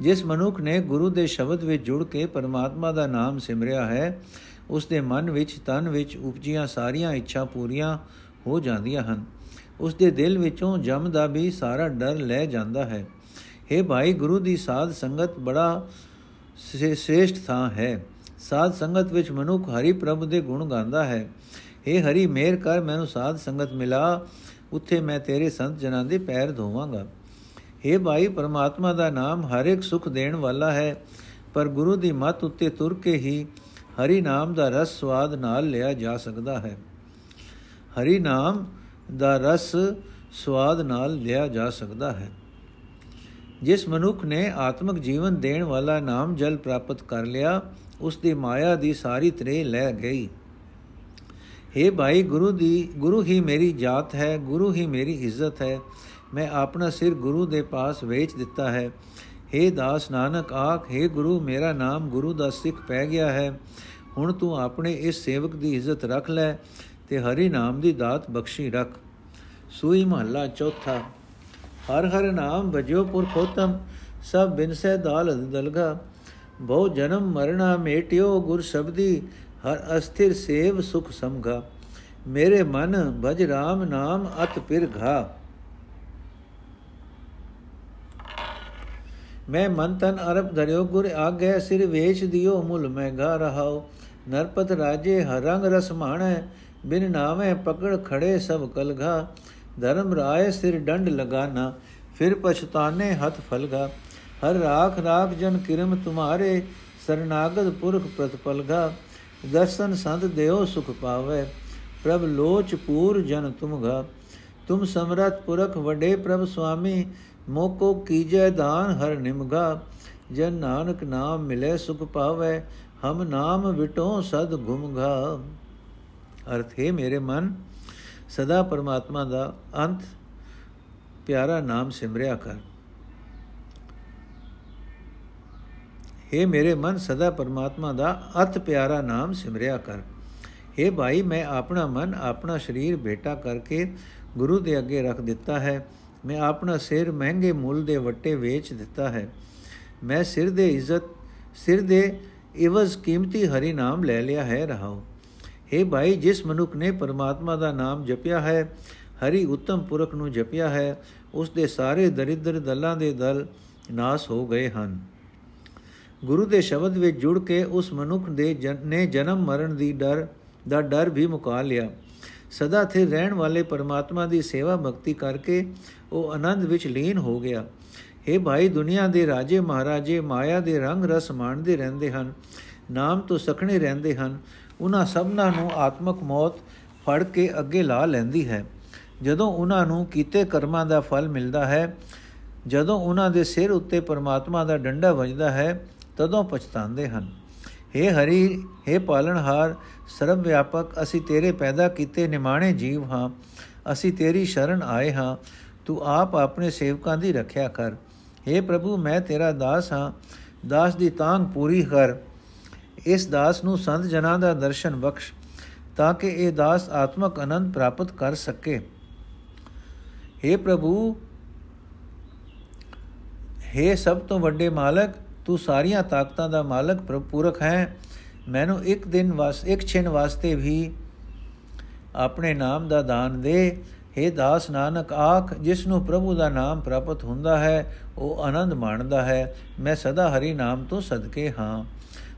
ਜਿਸ ਮਨੁੱਖ ਨੇ ਗੁਰੂ ਦੇ ਸ਼ਬਦ ਵਿੱਚ ਜੁੜ ਕੇ ਪਰਮਾਤਮਾ ਦਾ ਨਾਮ ਸਿਮਰਿਆ ਹੈ, ਉਸ ਦੇ ਮਨ ਵਿੱਚ ਤਨ ਵਿੱਚ ਉਪਜੀਆਂ ਸਾਰੀਆਂ ਇੱਛਾ ਪੂਰੀਆਂ ਹੋ ਜਾਂਦੀਆਂ ਹਨ। ਉਸ ਦੇ ਦਿਲ ਵਿੱਚੋਂ ਜਮ ਦਾ ਵੀ ਸਾਰਾ ਡਰ ਲੈ ਜਾਂਦਾ ਹੈ। हे ਭਾਈ, ਗੁਰੂ ਦੀ ਸਾਧ ਸੰਗਤ ਬੜਾ ਸ੍ਰੇਸ਼ਟ ਥਾਂ ਹੈ। ਸਾਧ ਸੰਗਤ ਵਿੱਚ ਮਨੁੱਖ ਹਰੀ ਪ੍ਰਭ ਦੇ ਗੁਣ ਗਾਉਂਦਾ ਹੈ। हे ਹਰੀ, ਮੇਰ ਕਰ, ਮੈਨੂੰ ਸਾਧ ਸੰਗਤ ਮਿਲਾ। ਉੱਥੇ ਮੈਂ ਤੇਰੇ ਸੰਤ ਜਨਾਂ ਦੇ ਪੈਰ ਧੋਵਾਂਗਾ। हे ਭਾਈ, ਪਰਮਾਤਮਾ ਦਾ ਨਾਮ ਹਰ ਇੱਕ ਸੁਖ ਦੇਣ ਵਾਲਾ ਹੈ। ਪਰ ਗੁਰੂ ਦੀ ਮੱਤ ਉੱਤੇ ਤੁਰ ਕੇ ਹੀ ਹਰੀ ਨਾਮ ਦਾ ਰਸ ਸਵਾਦ ਨਾਲ ਲਿਆ ਜਾ ਸਕਦਾ ਹੈ। ਹਰੀ ਨਾਮ ਦਾ ਰਸ ਸਵਾਦ ਨਾਲ ਲਿਆ ਜਾ ਸਕਦਾ ਹੈ। ਜਿਸ ਮਨੁੱਖ ਨੇ ਆਤਮਿਕ ਜੀਵਨ ਦੇਣ ਵਾਲਾ ਨਾਮ ਜਲ ਪ੍ਰਾਪਤ ਕਰ ਲਿਆ ਉਸ ਦੀ ਮਾਇਆ ਦੀ ਸਾਰੀ ਤ੍ਰੇ ਲੈ ਗਈ हे ਭਾਈ ਗੁਰੂ ਦੀ ਗੁਰੂ ਹੀ ਮੇਰੀ ਜਾਤ ਹੈ ਗੁਰੂ ਹੀ ਮੇਰੀ ਇੱਜ਼ਤ ਹੈ ਮੈਂ ਆਪਣਾ ਸਿਰ ਗੁਰੂ ਦੇ ਪਾਸ ਵੇਚ ਦਿੱਤਾ ਹੈ हे ਦਾਸ ਨਾਨਕ ਆਖ हे ਗੁਰੂ ਮੇਰਾ ਨਾਮ ਗੁਰੂ ਦਾ ਸਿੱਖ ਪੈ ਗਿਆ ਹੈ ਹੁਣ ਤੂੰ ਆਪਣੇ ਇਸ ਸੇਵਕ ਦੀ ਇੱਜ਼ਤ ਰੱਖ ਲੈ ਤੇ ਹਰੀ ਨਾਮ ਦੀ ਦਾਤ ਬਖਸ਼ੀ ਰੱਖ ਸੂਈ ਮਹੱਲਾ ਚੌਥਾ ਹਰ ਹਰ ਨਾਮ ਭਜਿਓ ਪੁਰਖੋਤਮ ਸਭ ਬਿਨਸੈ ਦਾਲ ਦਲਗਾ ਬਹੁ ਜਨਮ ਮਰਣਾ ਮੇਟਿਓ ਗੁਰ ਸ਼ਬਦੀ ਹਰ ਅਸਥਿਰ ਸੇਵ ਸੁਖ ਸਮਗਾ ਮੇਰੇ ਮਨ ਭਜ RAM ਨਾਮ ਅਤ ਪਿਰ ਘਾ ਮੈਂ ਮਨ ਤਨ ਅਰਬ ਧਰਿਓ ਗੁਰ ਆਗੇ ਸਿਰ ਵੇਚ ਦਿਓ ਮੁਲ ਮੈਂ ਗਾ ਰਹਾਉ ਨਰਪਤ ਰਾਜੇ ਹਰੰਗ ਰਸ ਮਾਣੈ ਬਿਨ ਨਾਵੇਂ ਪਕੜ ਖੜੇ ਸਭ ਕਲਗਾ ਧਰਮ ਰਾਏ ਸਿਰ ਡੰਡ ਲਗਾਨਾ, ਫਿਰ ਪਛਤਾਨੇ ਹੱਥ ਫਲਗਾ। ਹਰ ਰਾਖ ਰਾਖ ਜਨ ਕਿਰਮ ਤੁਮਾਰੇ ਸਰਨਾਗਤ ਪੁਰਖ ਪ੍ਰਤਪਲਗਾ ਦਰਸ਼ਨ ਸੰਤ ਦੇਓ ਸੁਖ ਪਾਵੇ, ਪ੍ਰਭ ਲੋਚ ਪੂਰ ਜਨ ਤੁਮਗਾ। ਤੁਮ ਸਮਰਤ ਪੁਰਖ ਵਡੇ ਪ੍ਰਭ ਸੁਆਮੀ, ਮੋਕੋ ਕੀਜੈ ਦਾਨ ਹਰ ਨਿਮਗਾ। ਜਨ ਨਾਨਕ ਨਾਮ ਮਿਲੇ ਸੁਖ ਪਾਵੇ, ਹਮ ਨਾਮ ਵਿਟੋ ਸਦ ਗੁਮਗਾ। ਅਰਥ ਹੈ ਮੇਰੇ ਮਨ ਸਦਾ ਪਰਮਾਤਮਾ ਦਾ ਅੰਤ ਪਿਆਰਾ ਨਾਮ ਸਿਮਰਿਆ ਕਰ हे ਮੇਰੇ ਮਨ ਸਦਾ ਪਰਮਾਤਮਾ ਦਾ ਅਤ ਪਿਆਰਾ ਨਾਮ ਸਿਮਰਿਆ ਕਰ हे ਭਾਈ ਮੈਂ ਆਪਣਾ ਮਨ ਆਪਣਾ ਸਰੀਰ ਭੇਟਾ ਕਰਕੇ ਗੁਰੂ ਦੇ ਅੱਗੇ ਰੱਖ ਦਿੱਤਾ ਹੈ ਮੈਂ ਆਪਣਾ ਸਿਰ ਮਹਿੰਗੇ ਮੁੱਲ ਦੇ ਵੱਟੇ ਵੇਚ ਦਿੱਤਾ ਹੈ ਮੈਂ ਸਿਰ ਦੇ ਇੱਜ਼ਤ ਸਿਰ ਦੇ ਇਵਜ਼ ਕੀਮਤੀ ਹਰੀ ਨਾਮ ਲੈ ਲਿਆ ਹੈ ਰਹਾਉ हे ਭਾਈ, ਜਿਸ ਮਨੁੱਖ ਨੇ ਪਰਮਾਤਮਾ ਦਾ ਨਾਮ ਜਪਿਆ ਹੈ, ਹਰੀ ਉਤਮ ਪੁਰਖ ਨੂੰ ਜਪਿਆ ਹੈ, ਉਸ ਦੇ ਸਾਰੇ ਦਰਿਦਰ ਦਲਾਂ ਦੇ ਦਲ ਨਾਸ ਹੋ ਗਏ ਹਨ। ਗੁਰੂ ਦੇ ਸ਼ਬਦ ਵਿੱਚ ਜੁੜ ਕੇ ਉਸ ਮਨੁੱਖ ਦੇ ਨੇ ਜਨਮ ਮਰਨ ਦੀ ਡਰ, ਦਾ ਡਰ ਵੀ ਮੁਕਾ ਲਿਆ। ਸਦਾ ਸਥਿਰ ਰਹਿਣ ਵਾਲੇ ਪਰਮਾਤਮਾ ਦੀ ਸੇਵਾ ਭਗਤੀ ਕਰਕੇ ਉਹ ਆਨੰਦ ਵਿੱਚ ਲੀਨ ਹੋ ਗਿਆ। हे ਭਾਈ, ਦੁਨੀਆ ਦੇ ਰਾਜੇ ਮਹਾਰਾਜੇ ਮਾਇਆ ਦੇ ਰੰਗ ਰਸ ਮਾਣਦੇ ਰਹਿੰਦੇ ਹਨ, ਨਾਮ ਤੋਂ ਸਖਣੇ ਰਹਿੰਦੇ ਹਨ ਉਹਨਾਂ ਸਭਨਾਂ ਨੂੰ ਆਤਮਕ ਮੌਤ ਫੜ ਕੇ ਅੱਗੇ ਲਾ ਲੈਂਦੀ ਹੈ ਜਦੋਂ ਉਹਨਾਂ ਨੂੰ ਕੀਤੇ ਕਰਮਾਂ ਦਾ ਫਲ ਮਿਲਦਾ ਹੈ ਜਦੋਂ ਉਹਨਾਂ ਦੇ ਸਿਰ ਉੱਤੇ ਪਰਮਾਤਮਾ ਦਾ ਡੰਡਾ ਵੱਜਦਾ ਹੈ ਤਦੋਂ ਪਛਤਾਉਂਦੇ ਹਨ हे ਹਰੀ हे ਪਾਲਣਹਾਰ ਸਰਬ ਵਿਆਪਕ ਅਸੀਂ ਤੇਰੇ ਪੈਦਾ ਕੀਤੇ ਨਿਮਾਣੇ ਜੀਵ ਹਾਂ ਅਸੀਂ ਤੇਰੀ ਸ਼ਰਨ ਆਏ ਹਾਂ ਤੂੰ ਆਪ ਆਪਣੇ ਸੇਵਕਾਂ ਦੀ ਰੱਖਿਆ ਕਰ हे ਪ੍ਰਭੂ ਮੈਂ ਤੇਰਾ ਦਾਸ ਹਾਂ ਦਾਸ ਦੀ ਤਾਂਗ ਪੂਰੀ ਕਰ ਇਸ ਦਾਸ ਨੂੰ ਸੰਤ ਜਨਾਂ ਦਾ ਦਰਸ਼ਨ ਬਖਸ਼ ਤਾਂ ਕਿ ਇਹ ਦਾਸ ਆਤਮਕ ਆਨੰਦ ਪ੍ਰਾਪਤ ਕਰ ਸਕੇ हे ਪ੍ਰਭੂ हे ਸਭ ਤੋਂ ਵੱਡੇ ਮਾਲਕ ਤੂੰ ਸਾਰੀਆਂ ਤਾਕਤਾਂ ਦਾ ਮਾਲਕ ਪ੍ਰਪੂਰਕ ਹੈ ਮੈਨੂੰ ਇੱਕ ਦਿਨ ਵਾਸ ਇੱਕ ਛਿਨ ਵਾਸਤੇ ਵੀ ਆਪਣੇ ਨਾਮ ਦਾ ਦਾਨ ਦੇ हे ਦਾਸ ਨਾਨਕ ਆਖ ਜਿਸ ਨੂੰ ਪ੍ਰਭੂ ਦਾ ਨਾਮ ਪ੍ਰਾਪਤ ਹੁੰਦਾ ਹੈ ਉਹ ਆਨੰਦ ਮਾਣਦਾ ਹੈ ਮੈਂ ਸਦਾ ਹਰੀ ਨਾਮ ਤੋਂ ਸਦਕੇ ਹਾਂ